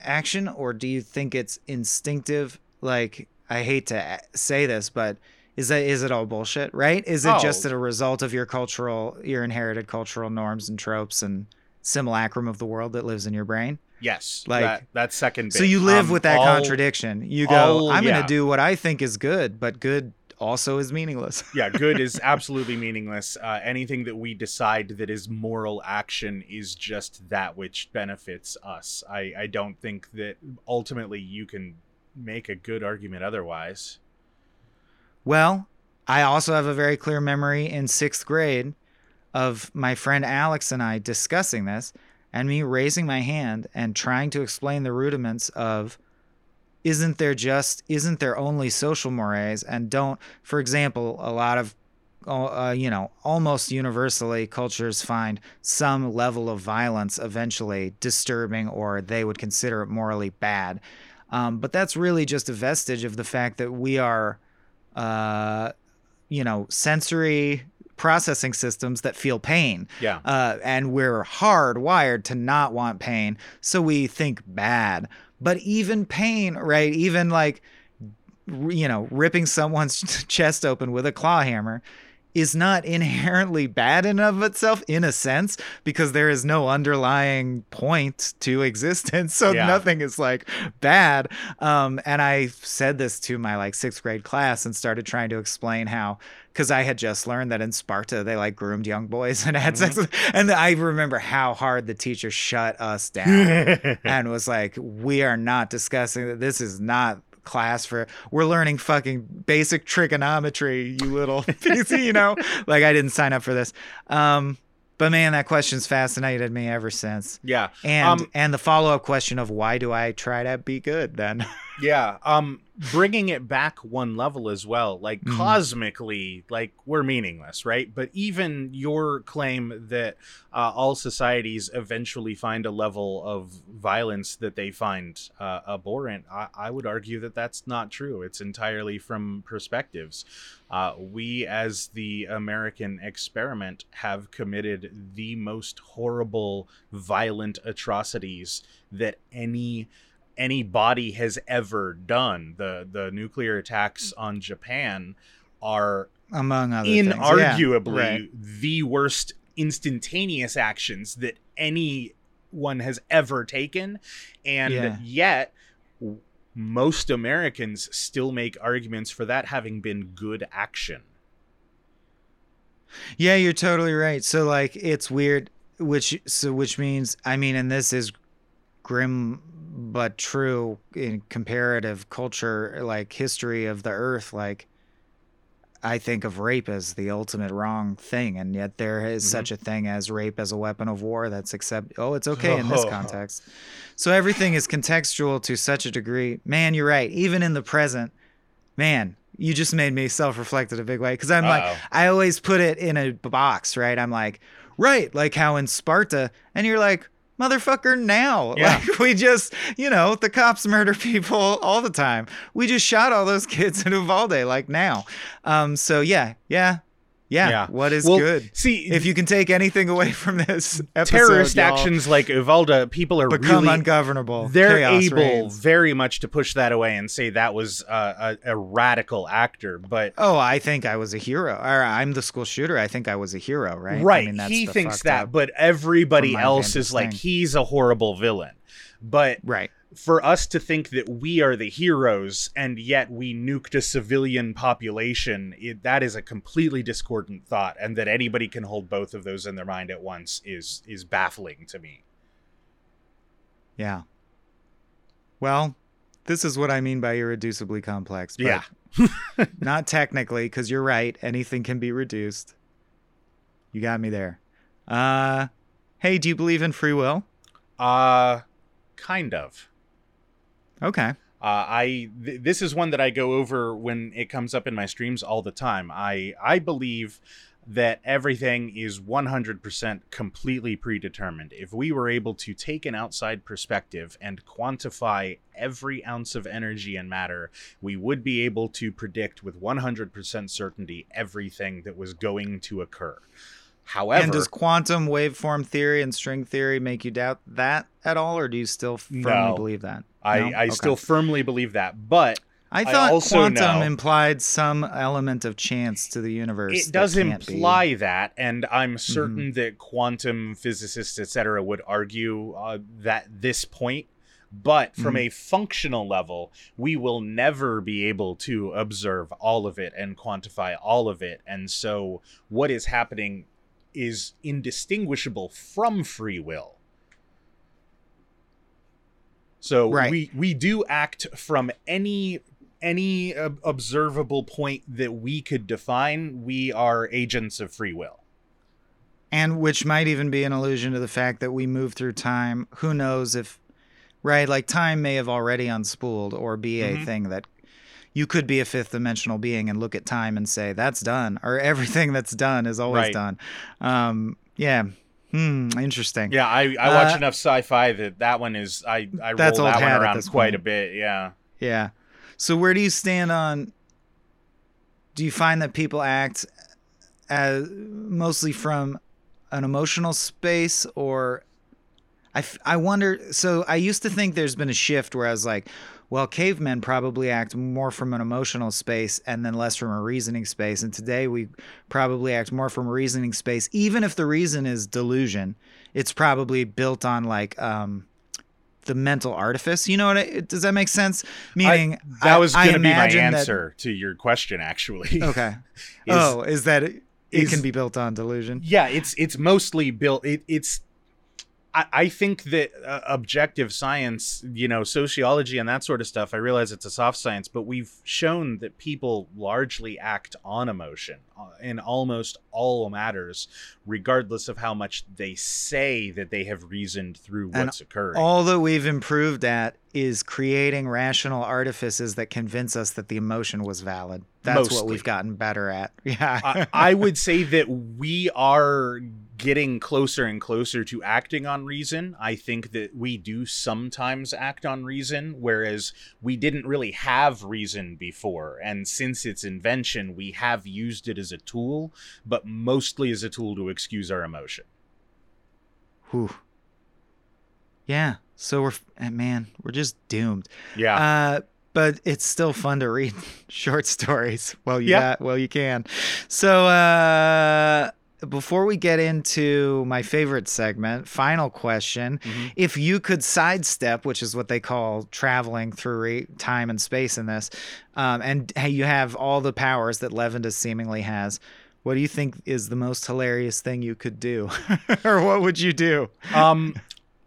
S1: action or do you think it's instinctive like I hate to say this, but is that is it all bullshit, right? Is it
S2: Oh.
S1: just a result of your cultural your inherited cultural norms and tropes and simulacrum of the world that lives in your brain?
S2: Yes,
S1: Like-
S2: that, that second.
S1: So you live
S2: Um,
S1: with that
S2: all-
S1: contradiction. You go,
S2: all-
S1: I'm
S2: yeah.
S1: going to do what I think is good, but good also is meaningless.
S2: yeah, good is [laughs] absolutely meaningless. Uh, anything that we decide that is moral action is just that which benefits us. I, I don't think that ultimately you can make a good argument otherwise.
S1: Well, I also have a very clear memory in sixth grade of my friend Alex and I discussing this and me raising my hand and trying to explain the rudiments of isn't there just isn't there only social mores and don't for example a lot of uh, you know almost universally cultures find some level of violence eventually disturbing or they would consider it morally bad. Um, but that's really just a vestige of the fact that we are uh, you know, sensory processing systems that feel pain.
S2: Yeah.
S1: Uh, and we're hardwired to not want pain. So we think bad. But even pain, right? Even like, you know, ripping someone's [laughs] chest open with a claw hammer is not inherently bad in of itself in a sense because there is no underlying point to existence [laughs] so
S2: Yeah.
S1: nothing is like bad um, and i said this to my like sixth grade class and started trying to explain how because i had just learned that in sparta they like groomed young boys and had sex with, and i remember how hard the teacher shut us down [laughs] and was like, "We are not discussing that. This is not class for. We're learning fucking basic trigonometry, you little [laughs] piece. You know, like I didn't sign up for this. Um, but man, that question's fascinated me ever since.
S2: yeah.
S1: And
S2: Um,
S1: and the follow up question of why do I try to be good then? [laughs]
S2: Yeah. Um bringing it back one level as well. Like
S1: Mhm.
S2: cosmically, like we're meaningless, right? But even your claim that uh, all societies eventually find a level of violence that they find uh, abhorrent, I, I would argue that that's not true. It's entirely from perspectives. Uh, we, as the American experiment, have committed the most horrible, violent atrocities that any any body has ever done. The the nuclear attacks mm. on Japan are
S1: Among other things. Yeah,
S2: inarguably
S1: right.
S2: the worst instantaneous actions that anyone has ever taken and
S1: Yeah.
S2: yet most Americans still make arguments for that having been good action.
S1: Yeah, you're totally right. So like it's weird which so which means I mean and this is grim but true in comparative culture like history of the earth like I think of rape as the ultimate wrong thing and yet there is
S2: Mhm.
S1: such a thing as rape as a weapon of war that's accept oh it's okay in this context. So everything is contextual to such a degree. Man, you're right. Even in the present, man, you just made me self-reflect in a big way because I'm like
S2: Uh-oh.
S1: I always put it in a box, right? I'm like, right, like how in Sparta, and you're like, motherfucker, now. [laughs]
S2: Yeah.
S1: Like we just, you know, the cops murder people all the time. We just shot all those [laughs] kids in Uvalde, like now. Um, so yeah, yeah, yeah.
S2: Yeah.
S1: What is
S2: Well,
S1: good?
S2: See,
S1: If you can take anything away from this [laughs] episode,
S2: terrorist actions like Uvalde, people are
S1: become
S2: really
S1: ungovernable.
S2: they're
S1: Chaos
S2: able
S1: reigns.
S2: very much to push that away and say that was uh, a, a radical actor but
S1: Oh, I think I was a hero. Or I'm the school shooter. I think I was a hero, right?
S2: right,
S1: I mean, that's
S2: he thinks that but everybody else is like
S1: thing.
S2: he's a horrible villain but
S1: right.
S2: For us to think that we are the heroes and yet we nuked a civilian population it, that is a completely discordant thought and that anybody can hold both of those in their mind at once is is baffling to me
S1: Yeah. Well, this is what I mean by irreducibly complex. But
S2: Yeah. [laughs]
S1: not technically, because you're right. Anything can be reduced. You got me there. Uh, hey, do you believe in free will?
S2: Uh, kind of.
S1: Okay.
S2: Uh, I th- this is one that I go over when it comes up in my streams all the time. I I believe that everything is 100% completely predetermined. If we were able to take an outside perspective and quantify every ounce of energy and matter, we would be able to predict with 100% certainty everything that was going to occur. However,
S1: and does quantum waveform theory and string theory make you doubt that at all, or do you still firmly
S2: No.
S1: believe that?
S2: I,
S1: No?
S2: I
S1: Okay.
S2: still firmly believe that, but
S1: I
S2: I
S1: thought
S2: also
S1: quantum
S2: know-
S1: implied some element of chance to the universe.
S2: it does
S1: can't be. Mm-hmm.
S2: imply that and i'm certain that quantum physicists etc would argue uh, that this point but from
S1: Mhm.
S2: a functional level we will never be able to observe all of it and quantify all of it and so what is happening is indistinguishable from free will so
S1: Right.
S2: we we do act from any any uh, observable point that we could define. We are agents of free will.
S1: and which might even be an allusion to the fact that we move through time. Who knows if, right? Like time may have already unspooled or be a
S2: Mhm.
S1: thing that you could be a fifth dimensional being and look at time and say that's done, or everything that's done is always
S2: Right.
S1: done. Um, yeah. Hmm. Interesting.
S2: Yeah, I, I watch
S1: Uh,
S2: enough sci-fi that that one is I I roll that one around quite
S1: point.
S2: a bit. Yeah.
S1: Yeah. So where do you stand on? Do you find that people act as mostly from an emotional space, or I, f- I wonder. So I used to think there's been a shift where I was like, well, cavemen probably act more from an emotional space and then less from a reasoning space, and today we probably act more from a reasoning space, even if the reason is delusion. It's probably built on like um, the mental artifice. You know what? I, does that make sense? Meaning
S2: That was going to be my
S1: imagine that-
S2: answer to your question actually. [laughs]
S1: okay.
S2: Is-
S1: oh, is that it, it
S2: is-
S1: can be built on delusion?
S2: Yeah, it's it's mostly built. It, it's I, I think that uh, objective science, you know, sociology and that sort of stuff. I realize it's a soft science, but we've shown that people largely act on emotion uh, in almost all matters, regardless of how much they say that they have reasoned through
S1: And
S2: what's occurring.
S1: All that we've improved at is creating rational artifices that convince us that the emotion was valid. That's what we've gotten better at. [laughs] Yeah.
S2: I, I would say that we are getting closer and closer to acting on reason. I think that we do sometimes act on reason, whereas we didn't really have reason before. And since its invention, we have used it as a tool, but mostly as a tool to excuse our emotion.
S1: Whew. Yeah. So we're eh, man, we're just doomed.
S2: Yeah.
S1: Uh, but it's still fun to read [laughs] short stories. Well, you
S2: Yeah.
S1: got, well you can. So uh, before we get into my favorite segment, final question:
S2: Mhm.
S1: If you could sidestep, which is what they call traveling through time and space in this, um, and hey, you have all the powers that Levendis seemingly has. What do you think is the most hilarious thing you could do, [laughs] or what would you do?
S2: um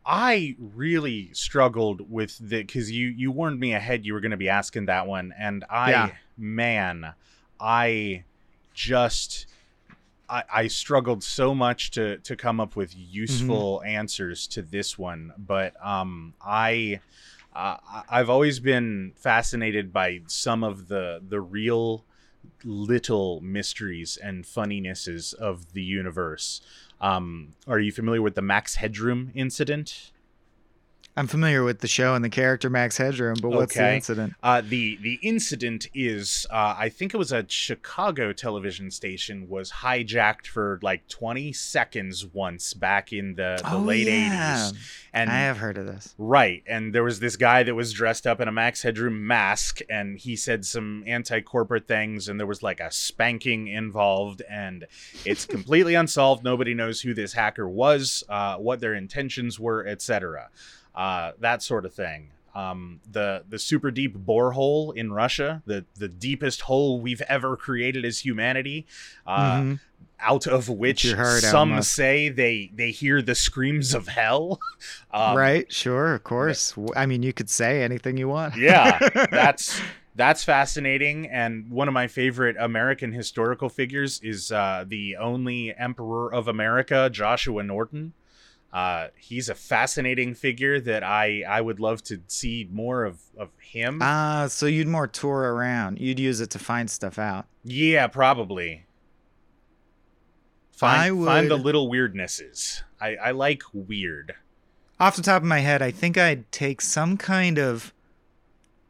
S2: i really struggled with the because you you warned me ahead you were going to be asking that one and i
S1: Yeah.
S2: man i just I, I struggled so much to to come up with useful answers to this one but um i uh, i've always been fascinated by some of the the real little mysteries and funninesses of the universe um, are you familiar with the Max Headroom incident?
S1: I'm familiar with the show and the character Max Headroom, but what's the incident?
S2: Uh, the the incident is uh, I think it was a Chicago television station was hijacked for like 20 seconds once back in the, the
S1: Oh,
S2: late
S1: yeah.
S2: 80s, and
S1: I have heard of this.
S2: Right. And there was this guy that was dressed up in a Max Headroom mask and he said some anti corporate things and there was like a spanking involved and it's [laughs] completely unsolved. Nobody knows who this hacker was, uh, what their intentions were, etc. Uh, that sort of thing. um, the the super deep borehole in Russia, the the deepest hole we've ever created as humanity, uh,
S1: Mhm.
S2: out of which
S1: out,
S2: some say they they hear the screams of hell. [laughs] Um,
S1: right? Sure, of course. I mean, you could say anything you want.
S2: yeah [laughs] that's that's fascinating and one of my favorite american historical figures is uh, the only emperor of america joshua norton uh, he's a fascinating figure that i i would love to see more of of him
S1: Ah, so you'd more tour around. You'd use it to find stuff out.
S2: yeah probably find,
S1: I
S2: find the little weirdnesses i i like weird
S1: Off the top of my head, I think I'd take some kind of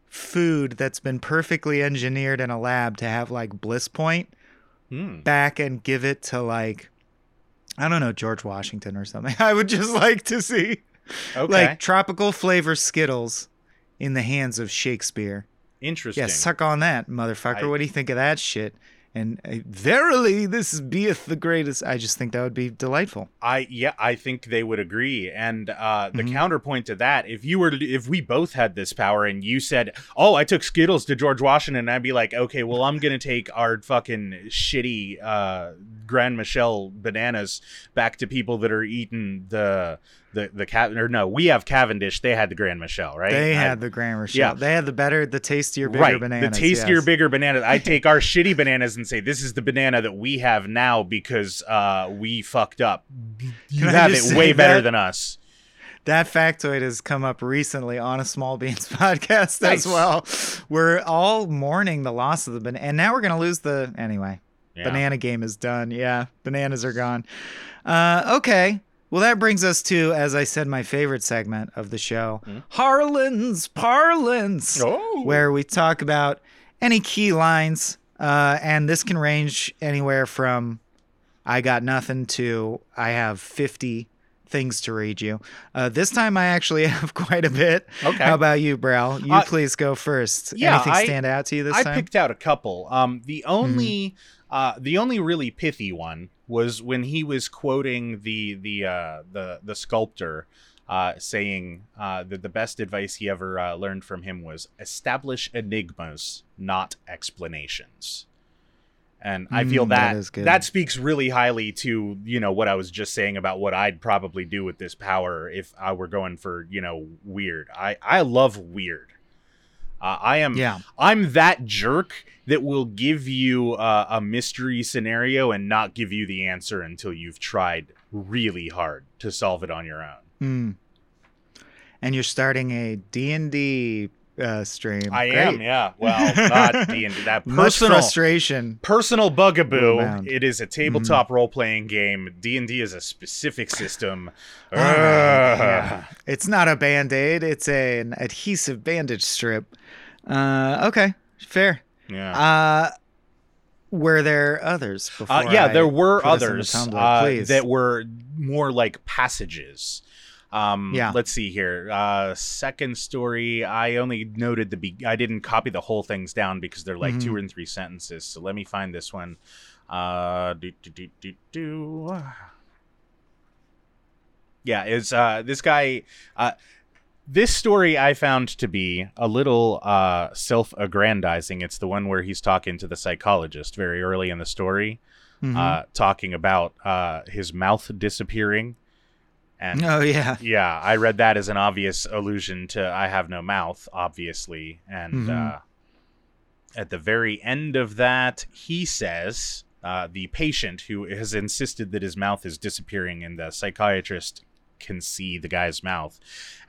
S1: food that's been perfectly engineered in a lab to have like bliss point
S2: Hmm.
S1: back and give it to like I don't know George Washington or something. [laughs] I would just like to see
S2: okay
S1: like tropical flavor Skittles in the hands of Shakespeare.
S2: interesting
S1: Yeah, suck on that, motherfucker.
S2: I-
S1: what do you think of that shit? And uh, verily, this beeth the greatest. I just think that would be delightful.
S2: I yeah, I think they would agree. And uh, the
S1: Mhm.
S2: counterpoint to that, if you were to, if we both had this power and you said, "Oh, I took Skittles to George Washington," I'd be like, "Okay, well, I'm gonna take our fucking shitty uh, Grand Michelle bananas back to people that are eating the the the cat or no, we have Cavendish. They had the Grand Michelle, right?
S1: They
S2: I-
S1: had the Grand Michelle.
S2: yeah.
S1: They had the better, the tastier, bigger
S2: right,
S1: bananas.
S2: the tastier,
S1: yes.
S2: bigger bananas. I take our [laughs] shitty bananas and say, "This is the banana that we have now because uh, we fucked up. [laughs] You
S1: Can
S2: have it way better
S1: that-
S2: than us."
S1: That factoid has come up recently on a Small Beans [laughs] podcast
S2: Nice.
S1: as well. We're all mourning the loss of the banana, and now we're gonna lose the anyway.
S2: Yeah.
S1: Banana game is done. Yeah, bananas are gone. Uh, okay. Well, that brings us to, as I said, my favorite segment of the show,
S2: Hmm?
S1: Harlan's Parlance,
S2: Oh,
S1: where we talk about any key lines, uh, and this can range anywhere from "I got nothing" to "I have 50 things to read you." Uh, this time, I actually [laughs] have quite a bit.
S2: Okay.
S1: How about you, Brel? You
S2: Uh,
S1: please go first.
S2: yeah,
S1: Anything
S2: I-
S1: stand out to you this
S2: I
S1: time? Mm-hmm.
S2: picked out a couple. Um, the only, uh, the only really pithy one was when he was quoting the the uh, the the sculptor, uh, saying uh, that the best advice he ever uh, learned from him was establish enigmas, not explanations. And I feel
S1: Mm, that
S2: that that speaks really highly to you know what I was just saying about what I'd probably do with this power if I were going for you know weird. I I love weird. Uh, I am
S1: yeah.
S2: I'm that jerk that will give you uh, a mystery scenario and not give you the answer until you've tried really hard to solve it on your own.
S1: Hmm. And you're starting a D&D uh, stream.
S2: I
S1: Great.
S2: am, yeah. Well, not [laughs] D and D. That
S1: Much
S2: personal
S1: frustration.
S2: personal bugaboo. It is a tabletop role playing game. D and D is a specific system. Ugh.
S1: yeah. It's not a band-aid. It's a, an adhesive bandage strip. Uh, okay, fair.
S2: Yeah.
S1: Uh, were there others before?
S2: Uh, yeah,
S1: I
S2: there were others
S1: Tumblr?
S2: uh, that were more like passages. Um,
S1: Yeah.
S2: Let's see here. Uh, second story. I only noted the. Be- I didn't copy the whole things down because they're like two
S1: Mhm.
S2: and three sentences. So let me find this one. Uh, do, do, do, do, do. Yeah, is uh, this guy? Uh, this story I found to be a little uh, self-aggrandizing. It's the one where he's talking to the psychologist very early in the story
S1: Mhm.
S2: uh, talking about uh, his mouth disappearing. And
S1: oh yeah.
S2: yeah, I read that as an obvious allusion to I have no mouth, obviously. And
S1: Mhm.
S2: uh, at the very end of that, he says uh, the patient who has insisted that his mouth is disappearing, and the psychiatrist can see the guy's mouth.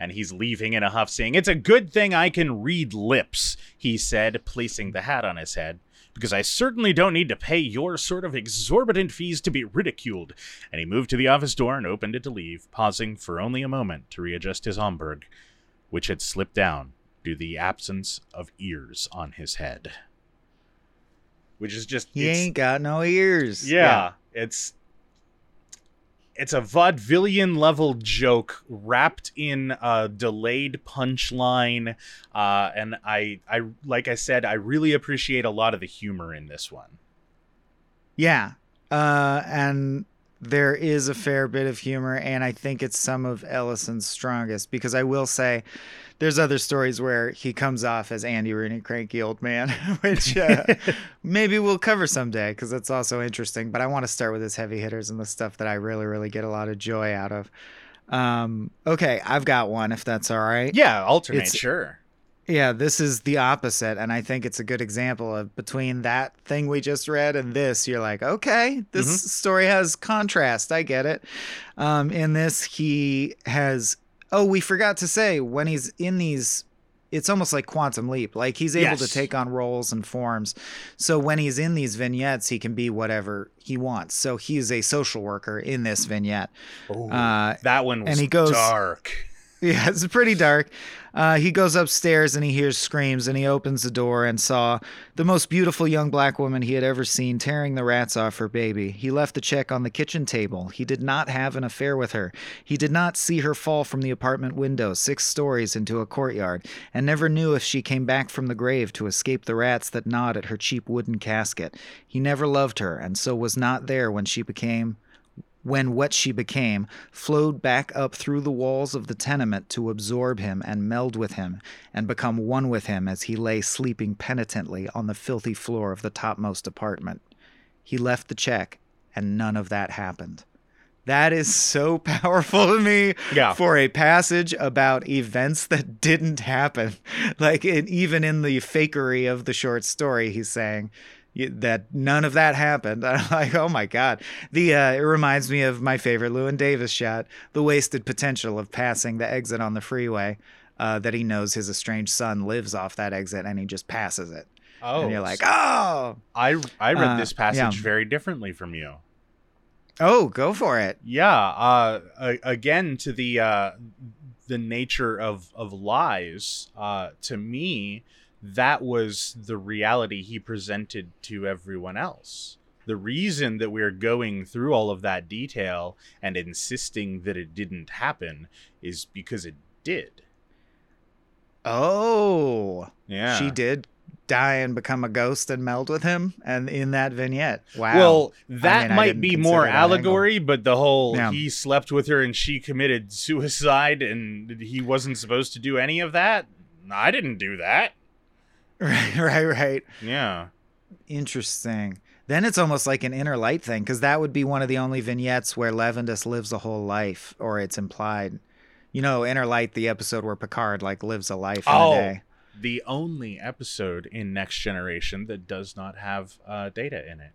S2: And he's leaving in a huff, saying, It's a good thing I can read lips, he said, placing the hat on his head because I certainly don't need to pay your sort of exorbitant fees to be ridiculed. And he moved to the office door and opened it to leave, pausing for only a moment to readjust his Homburg, which had slipped down due to the absence of ears on his head. Which is just
S1: He ain't got no ears.
S2: yeah, it's it's a vaudevillian level joke wrapped in a delayed punchline uh, and I, I like i said i really appreciate a lot of the humor in this one
S1: Yeah. Uh, and there is a fair bit of humor, and I think it's some of Ellison's strongest because I will say there's other stories where he comes off as Andy Rooney, cranky old man, [laughs] which uh, [laughs] maybe we'll cover someday because that's also interesting. But I want to start with his heavy hitters and the stuff that I really, really get a lot of joy out of. Um, okay, I've got one if that's all right.
S2: Yeah, alternate,
S1: It's-
S2: sure.
S1: Yeah, this is the opposite, and I think it's a good example of between that thing we just read and this. You're like, okay, this
S2: Mhm.
S1: story has contrast. I get it. Um, in this, he has. Oh, we forgot to say when he's in these. It's almost like quantum leap. Like he's able to take on roles and forms. So when he's in these vignettes, he can be whatever he wants. So he's a social worker in this vignette.
S2: Ooh,
S1: Uh,
S2: that one was
S1: and he goes-
S2: dark. [laughs]
S1: yeah, it's pretty dark. Uh, he goes upstairs and he hears screams and he opens the door and saw the most beautiful young black woman he had ever seen tearing the rats off her baby. He left the check on the kitchen table. He did not have an affair with her. He did not see her fall from the apartment window six stories into a courtyard and never knew if she came back from the grave to escape the rats that gnawed at her cheap wooden casket. He never loved her and so was not there when she became when what she became flowed back up through the walls of the tenement to absorb him and meld with him and become one with him as he lay sleeping penitently on the filthy floor of the topmost apartment. He left the check, and none of that happened. That is so [laughs] powerful to me
S2: Yeah.
S1: for a passage about events that didn't happen. [laughs] Like, it, even in the fakery of the short story, he's saying, that none of that happened. [laughs] I'm like, oh my god. The uh, it reminds me of my favorite Llewyn Davis shot, the wasted potential of passing the exit on the freeway. Uh, that he knows his estranged son lives off that exit, and he just passes it.
S2: Oh,
S1: and you're like, oh,
S2: I I read
S1: Uh,
S2: this passage
S1: yeah.
S2: very differently from you.
S1: oh, go for it.
S2: Yeah. Uh, again, to the uh, the nature of of lies. Uh, to me, that was the reality he presented to everyone else. The reason that we're going through all of that detail and insisting that it didn't happen is because it did.
S1: Oh,
S2: Yeah.
S1: she did die and become a ghost and meld with him, and in that vignette. Wow.
S2: Well, that
S1: mean,
S2: might be more allegory, but the whole
S1: Yeah.
S2: he slept with her and she committed suicide and he wasn't supposed to do any of that. I didn't do that. [laughs]
S1: right, right, right.
S2: Yeah.
S1: Interesting. Then it's almost like an inner light thing, because that would be one of the only vignettes where Levendis lives a whole life, or it's implied. You know, Inner Light, the episode where Picard like lives a life in
S2: Oh.
S1: a day.
S2: The only episode in Next Generation that does not have uh, data in it.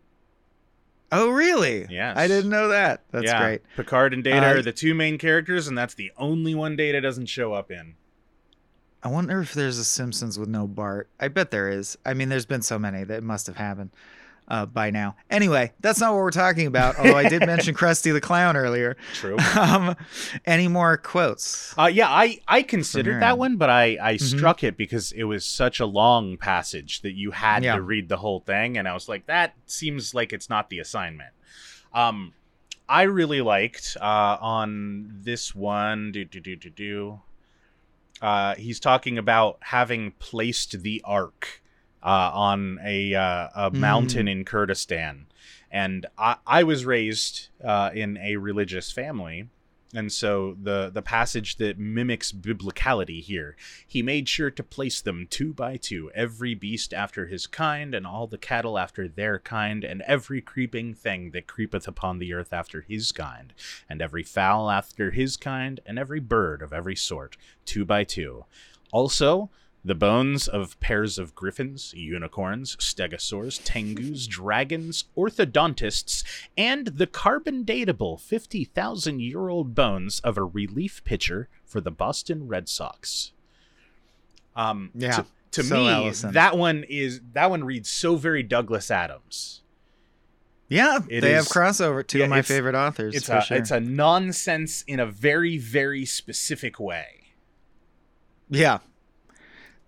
S1: Oh, really?
S2: Yes.
S1: I didn't know that. That's
S2: yeah.
S1: great.
S2: Picard and Data
S1: Uh,
S2: are the two main characters, and that's the only one Data doesn't show up in.
S1: I wonder if there's a Simpsons with no Bart. I bet there is. I mean, there's been so many that it must have happened uh, by now. Anyway, that's not what we're talking about. [laughs] Although I did mention Krusty the Clown earlier.
S2: True. [laughs]
S1: Um, any more quotes?
S2: Uh, yeah, I, I considered that one, but I, I
S1: Mhm.
S2: struck it because it was such a long passage that you had
S1: Yeah.
S2: to read the whole thing, and I was like, that seems like it's not the assignment. Um, I really liked uh, on this one. Do do do do do. Uh, he's talking about having placed the ark uh, on a uh, a
S1: Mm.
S2: mountain in Kurdistan, and I, I was raised uh, in a religious family, and so the the passage that mimics biblicality here, he made sure to place them two by two, every beast after his kind, and all the cattle after their kind, and every creeping thing that creepeth upon the earth after his kind, and every fowl after his kind, and every bird of every sort, two by two. Also, the bones of pairs of griffins, unicorns, stegosaurs, tengus, [laughs] dragons, orthodontists, and the carbon datable 50,000 year old bones of a relief pitcher for the Boston Red Sox. Um,
S1: Yeah,
S2: To, to
S1: so
S2: me,
S1: Ellison.
S2: that one is that one reads so very Douglas Adams.
S1: Yeah,
S2: It
S1: they have crossover. Two
S2: yeah,
S1: of my favorite authors.
S2: It's a
S1: sure.
S2: it's a nonsense in a very very specific way.
S1: Yeah.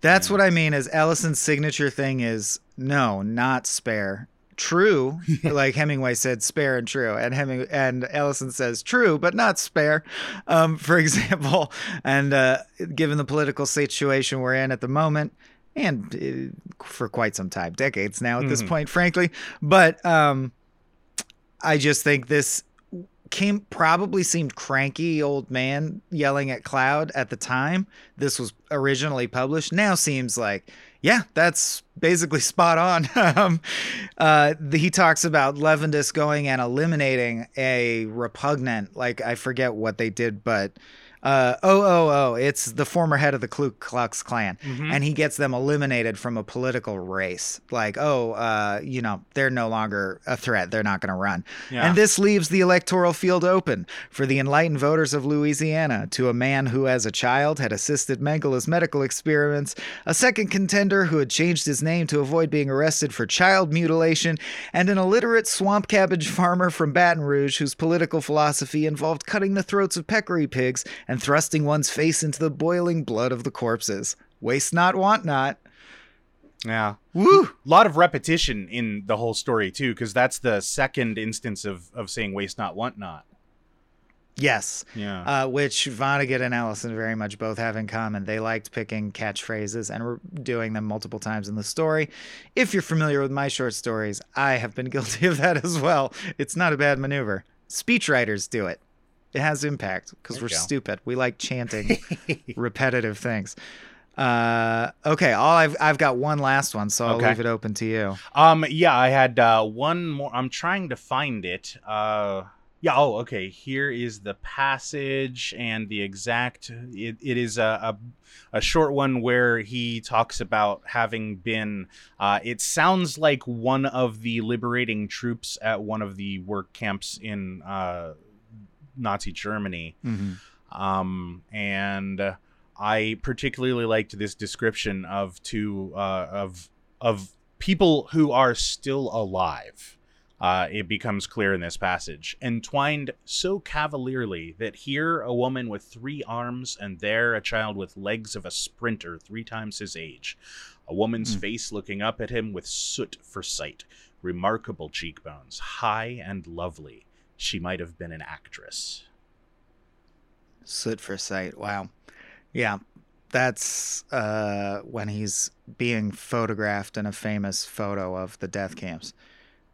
S1: That's what I mean is Ellison's signature thing is no, not spare. True, [laughs] like Hemingway said, spare and true, and Heming and Ellison says true, but not spare. Um, for [laughs] example, and uh, given the political situation we're in at the moment, and uh, for quite some time, decades now at this
S2: Mhm.
S1: point, frankly, but um, I just think this came probably seemed cranky old man yelling at Cloud at the time this was originally published. Now seems like yeah, that's basically [laughs] spot on. um, uh, the, he talks about Levendis going and eliminating a repugnant, like I forget what they did, but uh, oh, oh, oh, it's the former head of the Ku Klux Klan.
S2: Mhm.
S1: And he gets them eliminated from a political race. Like, oh, uh, you know, they're no longer a threat. They're not going to run.
S2: Yeah.
S1: And this leaves the electoral field open for the enlightened voters of Louisiana to a man who, as a child, had assisted Mengele's medical experiments, a second contender who had changed his name to avoid being arrested for child mutilation, and an illiterate swamp cabbage farmer from Baton Rouge whose political philosophy involved cutting the throats of peccary pigs and thrusting one's face into the boiling blood of the corpses. Waste not, want not.
S2: yeah.
S1: Woo!
S2: A lot of repetition in the whole story too, because that's the second instance of of saying "waste not, want not."
S1: Yes.
S2: Yeah.
S1: uh, which Vonnegut and Ellison very much both have in common. They liked picking catchphrases and were doing them multiple times in the story. If you're familiar with my short stories, I have been [laughs] guilty of that as well. It's not a bad maneuver. Speechwriters do it. It has impact because we're
S2: go.
S1: stupid. We like chanting [laughs] repetitive things. Uh, okay, all I've I've got one last one, so I'll leave it open to you.
S2: Um, yeah, I had uh, one more. I'm trying to find it. Uh, yeah. Oh, okay. Here is the passage and the exact. It, it is a, a a short one where he talks about having been. Uh, it sounds like one of the liberating troops at one of the work camps in uh, Nazi Germany. um, and I particularly liked this description of two uh, of of people who are still alive. Uh, it becomes clear in this passage, entwined so cavalierly that here a woman with three arms, and there a child with legs of a sprinter three times his age. A woman's
S1: Hmm.
S2: face looking up at him with soot for sight, remarkable cheekbones, high and lovely. She might have been an actress.
S1: Soot for sight. Wow. Yeah. That's uh, when he's being photographed in a famous photo of the death camps.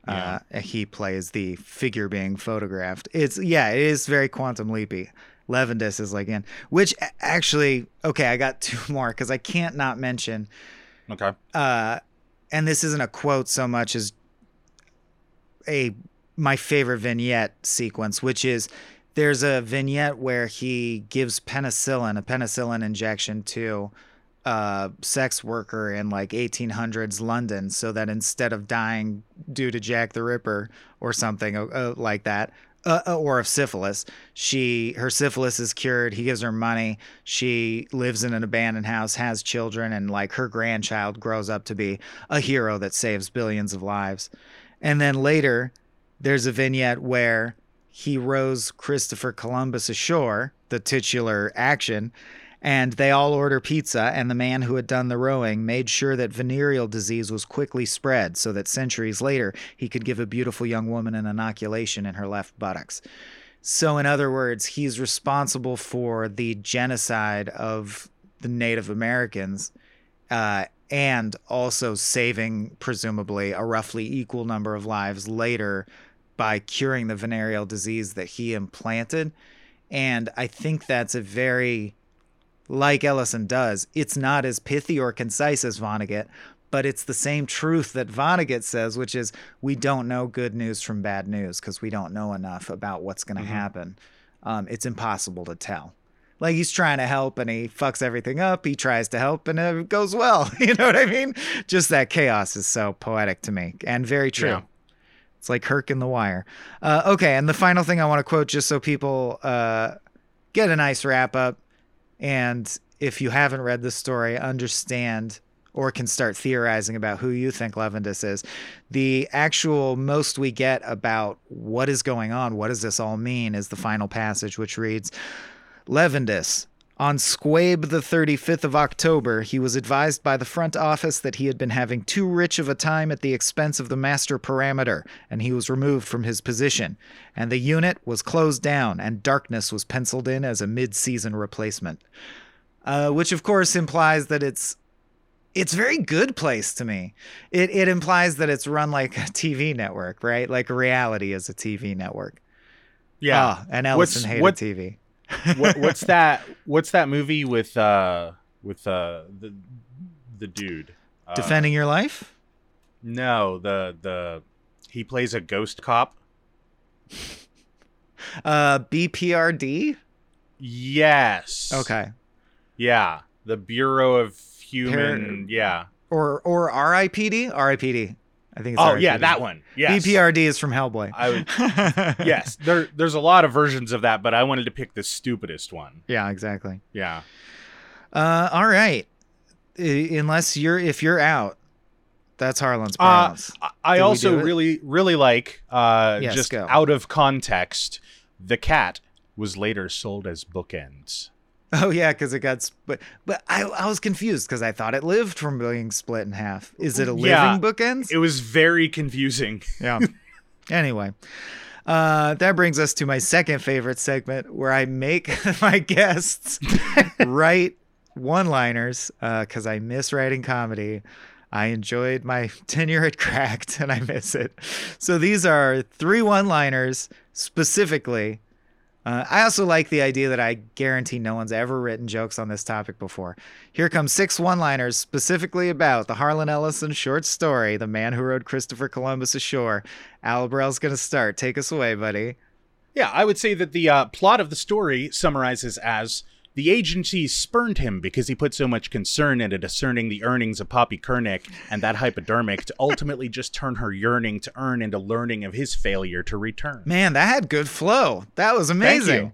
S1: Uh, he plays the figure being photographed. It's yeah, it is very quantum leapy. Levendis is like in which actually okay, I got [laughs] two more because I can't not mention
S2: Okay.
S1: uh, and this isn't a quote so much as a my favorite vignette sequence, which is there's a vignette where he gives penicillin, a penicillin injection to a sex worker in like 1800s London, so that instead of dying due to Jack the Ripper or something uh, uh, like that, uh, uh, or of syphilis. She her syphilis is cured. He gives her money. She lives in an abandoned house, has children, and like her grandchild grows up to be a hero that saves billions of lives. And then later, there's a vignette where he rows Christopher Columbus ashore, the titular action, and they all order pizza, and the man who had done the rowing made sure that venereal disease was quickly spread so that centuries later he could give a beautiful young woman an inoculation in her left buttocks. So, in other words, he's responsible for the genocide of the Native Americans uh, and also saving, presumably, a roughly equal number of lives later by curing the venereal disease that he implanted. And I think that's a very, like Ellison does, it's not as pithy or concise as Vonnegut, but it's the same truth that Vonnegut says, which is we don't know good news from bad news because we don't know enough about what's going to
S2: Mhm.
S1: happen. Um, it's impossible to tell. Like he's trying to help and he fucks everything up. He tries to help and it goes well. [laughs] You know what I mean? Just that chaos is so poetic to me and very true.
S2: Yeah.
S1: It's like Herc in the Wire. Uh, okay, and the final thing I want to quote, just so people uh, get a nice wrap up, and if you haven't read the story, understand or can start theorizing about who you think Levendis is. The actual most we get about what is going on, what does this all mean, is the final passage, which reads Levendis. On Squabe the 35th of October, he was advised by the front office that he had been having too rich of a time at the expense of the master parameter, and he was removed from his position. And the unit was closed down, and darkness was penciled in as a mid season replacement. Uh, which, of course, implies that it's. It's very good place to me. It it implies that it's run like a TV network, right? Like reality is a TV network.
S2: Yeah.
S1: Oh, and Ellison
S2: What's-
S1: hated
S2: what-
S1: TV.
S2: What, [laughs] what's that? What's that movie with uh with uh the the dude uh,
S1: Defending your life?
S2: No, the the he plays a ghost cop. [laughs]
S1: Uh, BPRD?
S2: Yes.
S1: Okay.
S2: Yeah, the Bureau of Human. yeah.
S1: Or or RIPD? RIPD. I think it's
S2: Oh
S1: RIPD.
S2: yeah, that one. Yes.
S1: BPRD is from Hellboy.
S2: I would, [laughs] yes. There there's a lot of versions of that, but I wanted to pick the stupidest one.
S1: yeah, exactly.
S2: Yeah.
S1: Uh, all right. Unless you're if you're out, that's Harlan's
S2: Uh. I- also really really like uh
S1: Yes,
S2: just
S1: go.
S2: out of context. The cat was later sold as bookends.
S1: Oh yeah, because it got. Sp- but I I was confused because I thought it lived from being split in half. Is it a living
S2: Yeah.
S1: bookends?
S2: It was very confusing.
S1: Yeah. anyway, uh, that brings us to my second favorite segment where I make [laughs] my guests write one liners because I miss writing comedy. I enjoyed my [laughs] tenure at Cracked and I miss it. So these are three one liners specifically. Uh, I also like the idea that I guarantee no one's ever written jokes on this topic before. Here come six one liners specifically about the Harlan Ellison short story, The Man Who Rowed Christopher Columbus Ashore. Al Burrell's going to start. Take us away, buddy.
S2: Yeah, I would say that the uh, plot of the story summarizes as the agency spurned him because he put so much concern into discerning the earnings of Poppy Kernick and that hypodermic to ultimately just turn her yearning to earn into learning of his failure to return.
S1: Man, that had good flow. That was
S2: Thank
S1: amazing.
S2: you.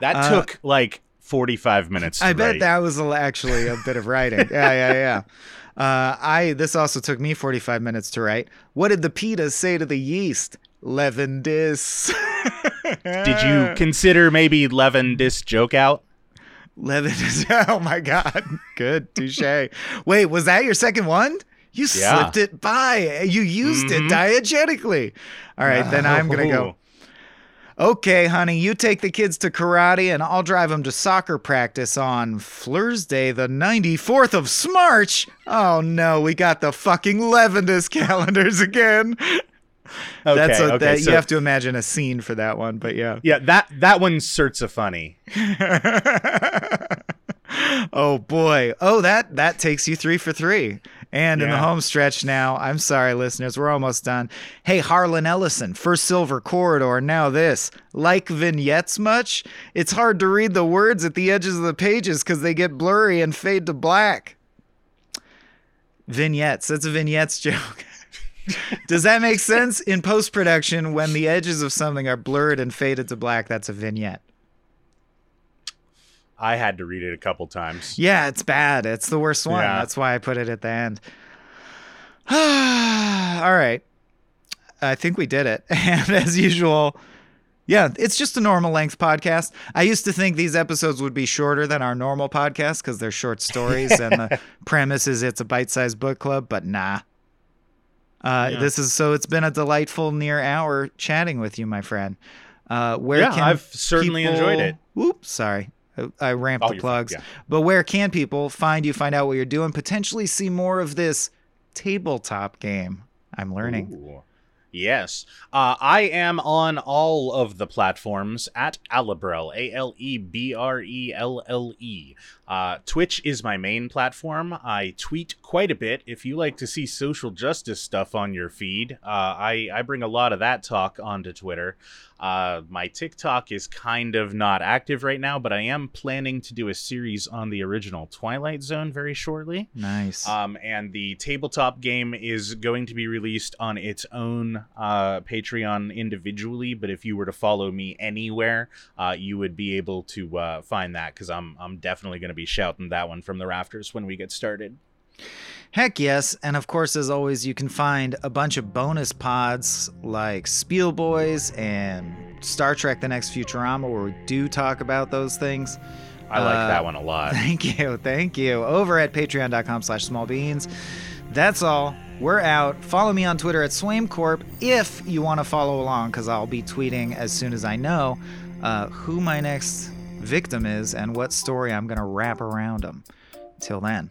S2: That
S1: Uh,
S2: took like 45 minutes. To
S1: I bet
S2: write.
S1: that was actually a bit of writing. Yeah, yeah, yeah. Uh, I this also took me 45 minutes to write. What did the pita say to the yeast? Leaven dis.
S2: Did you consider maybe Levin this joke out?
S1: Leaven [laughs] dis? Oh my god. Good. Touche. Wait, was that your second one? You
S2: Yeah.
S1: slipped it by. You used
S2: Mhm.
S1: it diegetically. All right, then I'm gonna go. Okay, honey, you take the kids to karate and I'll drive them to soccer practice on Thursday, the 94th of Smarch. Oh no, we got the fucking Levendis calendars again. [laughs]
S2: Okay,
S1: That's a,
S2: okay,
S1: that,
S2: so-
S1: you have to imagine a scene for that one, but yeah.
S2: Yeah, that that one's sorts of funny. [laughs]
S1: oh boy. Oh, that that takes you 3 for 3. And in the home stretch now, I'm sorry listeners, we're almost done. Hey Harlan Ellison, first Silver Corridor, now this. Like vignettes much? It's hard to read the words at the edges of the pages cuz they get blurry and fade to black. Vignettes. That's a vignettes [laughs] joke. Does that make sense? In post production, when the edges of something are blurred and faded to black, that's a vignette.
S2: I had to read it a couple times.
S1: Yeah, it's bad. It's the worst one.
S2: Yeah.
S1: That's why I put it at the end. [sighs] All right. I think we did it. [laughs] And as usual, yeah, it's just a normal length podcast. I used to think these episodes would be shorter than our normal podcast because they're short stories [laughs] and the premise is it's a bite sized book club, but nah. Uh,
S2: Yeah.
S1: This is so it's been a delightful near hour chatting with you, my friend. Uh, where
S2: Yeah,
S1: can
S2: I've certainly enjoyed it.
S1: Oops, sorry. I- I ramped
S2: Oh,
S1: the plugs.
S2: yeah.
S1: But where can people find you, find out what you're doing, potentially see more of this tabletop game? I'm learning.
S2: Ooh. Yes. Uh, I am on all of the platforms at Alebrell, A L E B R E L L E. Uh, Twitch is my main platform. I tweet quite a bit. If you like to see social justice stuff on your feed, uh, I, I bring a lot of that talk onto Twitter. Uh, my TikTok is kind of not active right now, but I am planning to do a series on the original Twilight Zone very shortly.
S1: Nice.
S2: Um, and the tabletop game is going to be released on its own uh, Patreon individually. But if you were to follow me anywhere, uh, you would be able to uh, find that because I'm I'm definitely going to be shouting that one from the rafters when we get started.
S1: Heck yes. And of course, as always, you can find a bunch of bonus pods like Spiel Boys and Star Trek The Next Futurama, where we do talk about those things.
S2: I like
S1: Uh,
S2: that one a lot. [laughs]
S1: Thank you. Thank you. Over at patreon.com slash smallbeans. That's all. We're out. Follow me on Twitter at SwameCorp if you want to follow along, because I'll be tweeting as soon as I know uh, who my next victim is and what story I'm going to wrap around them. Till then,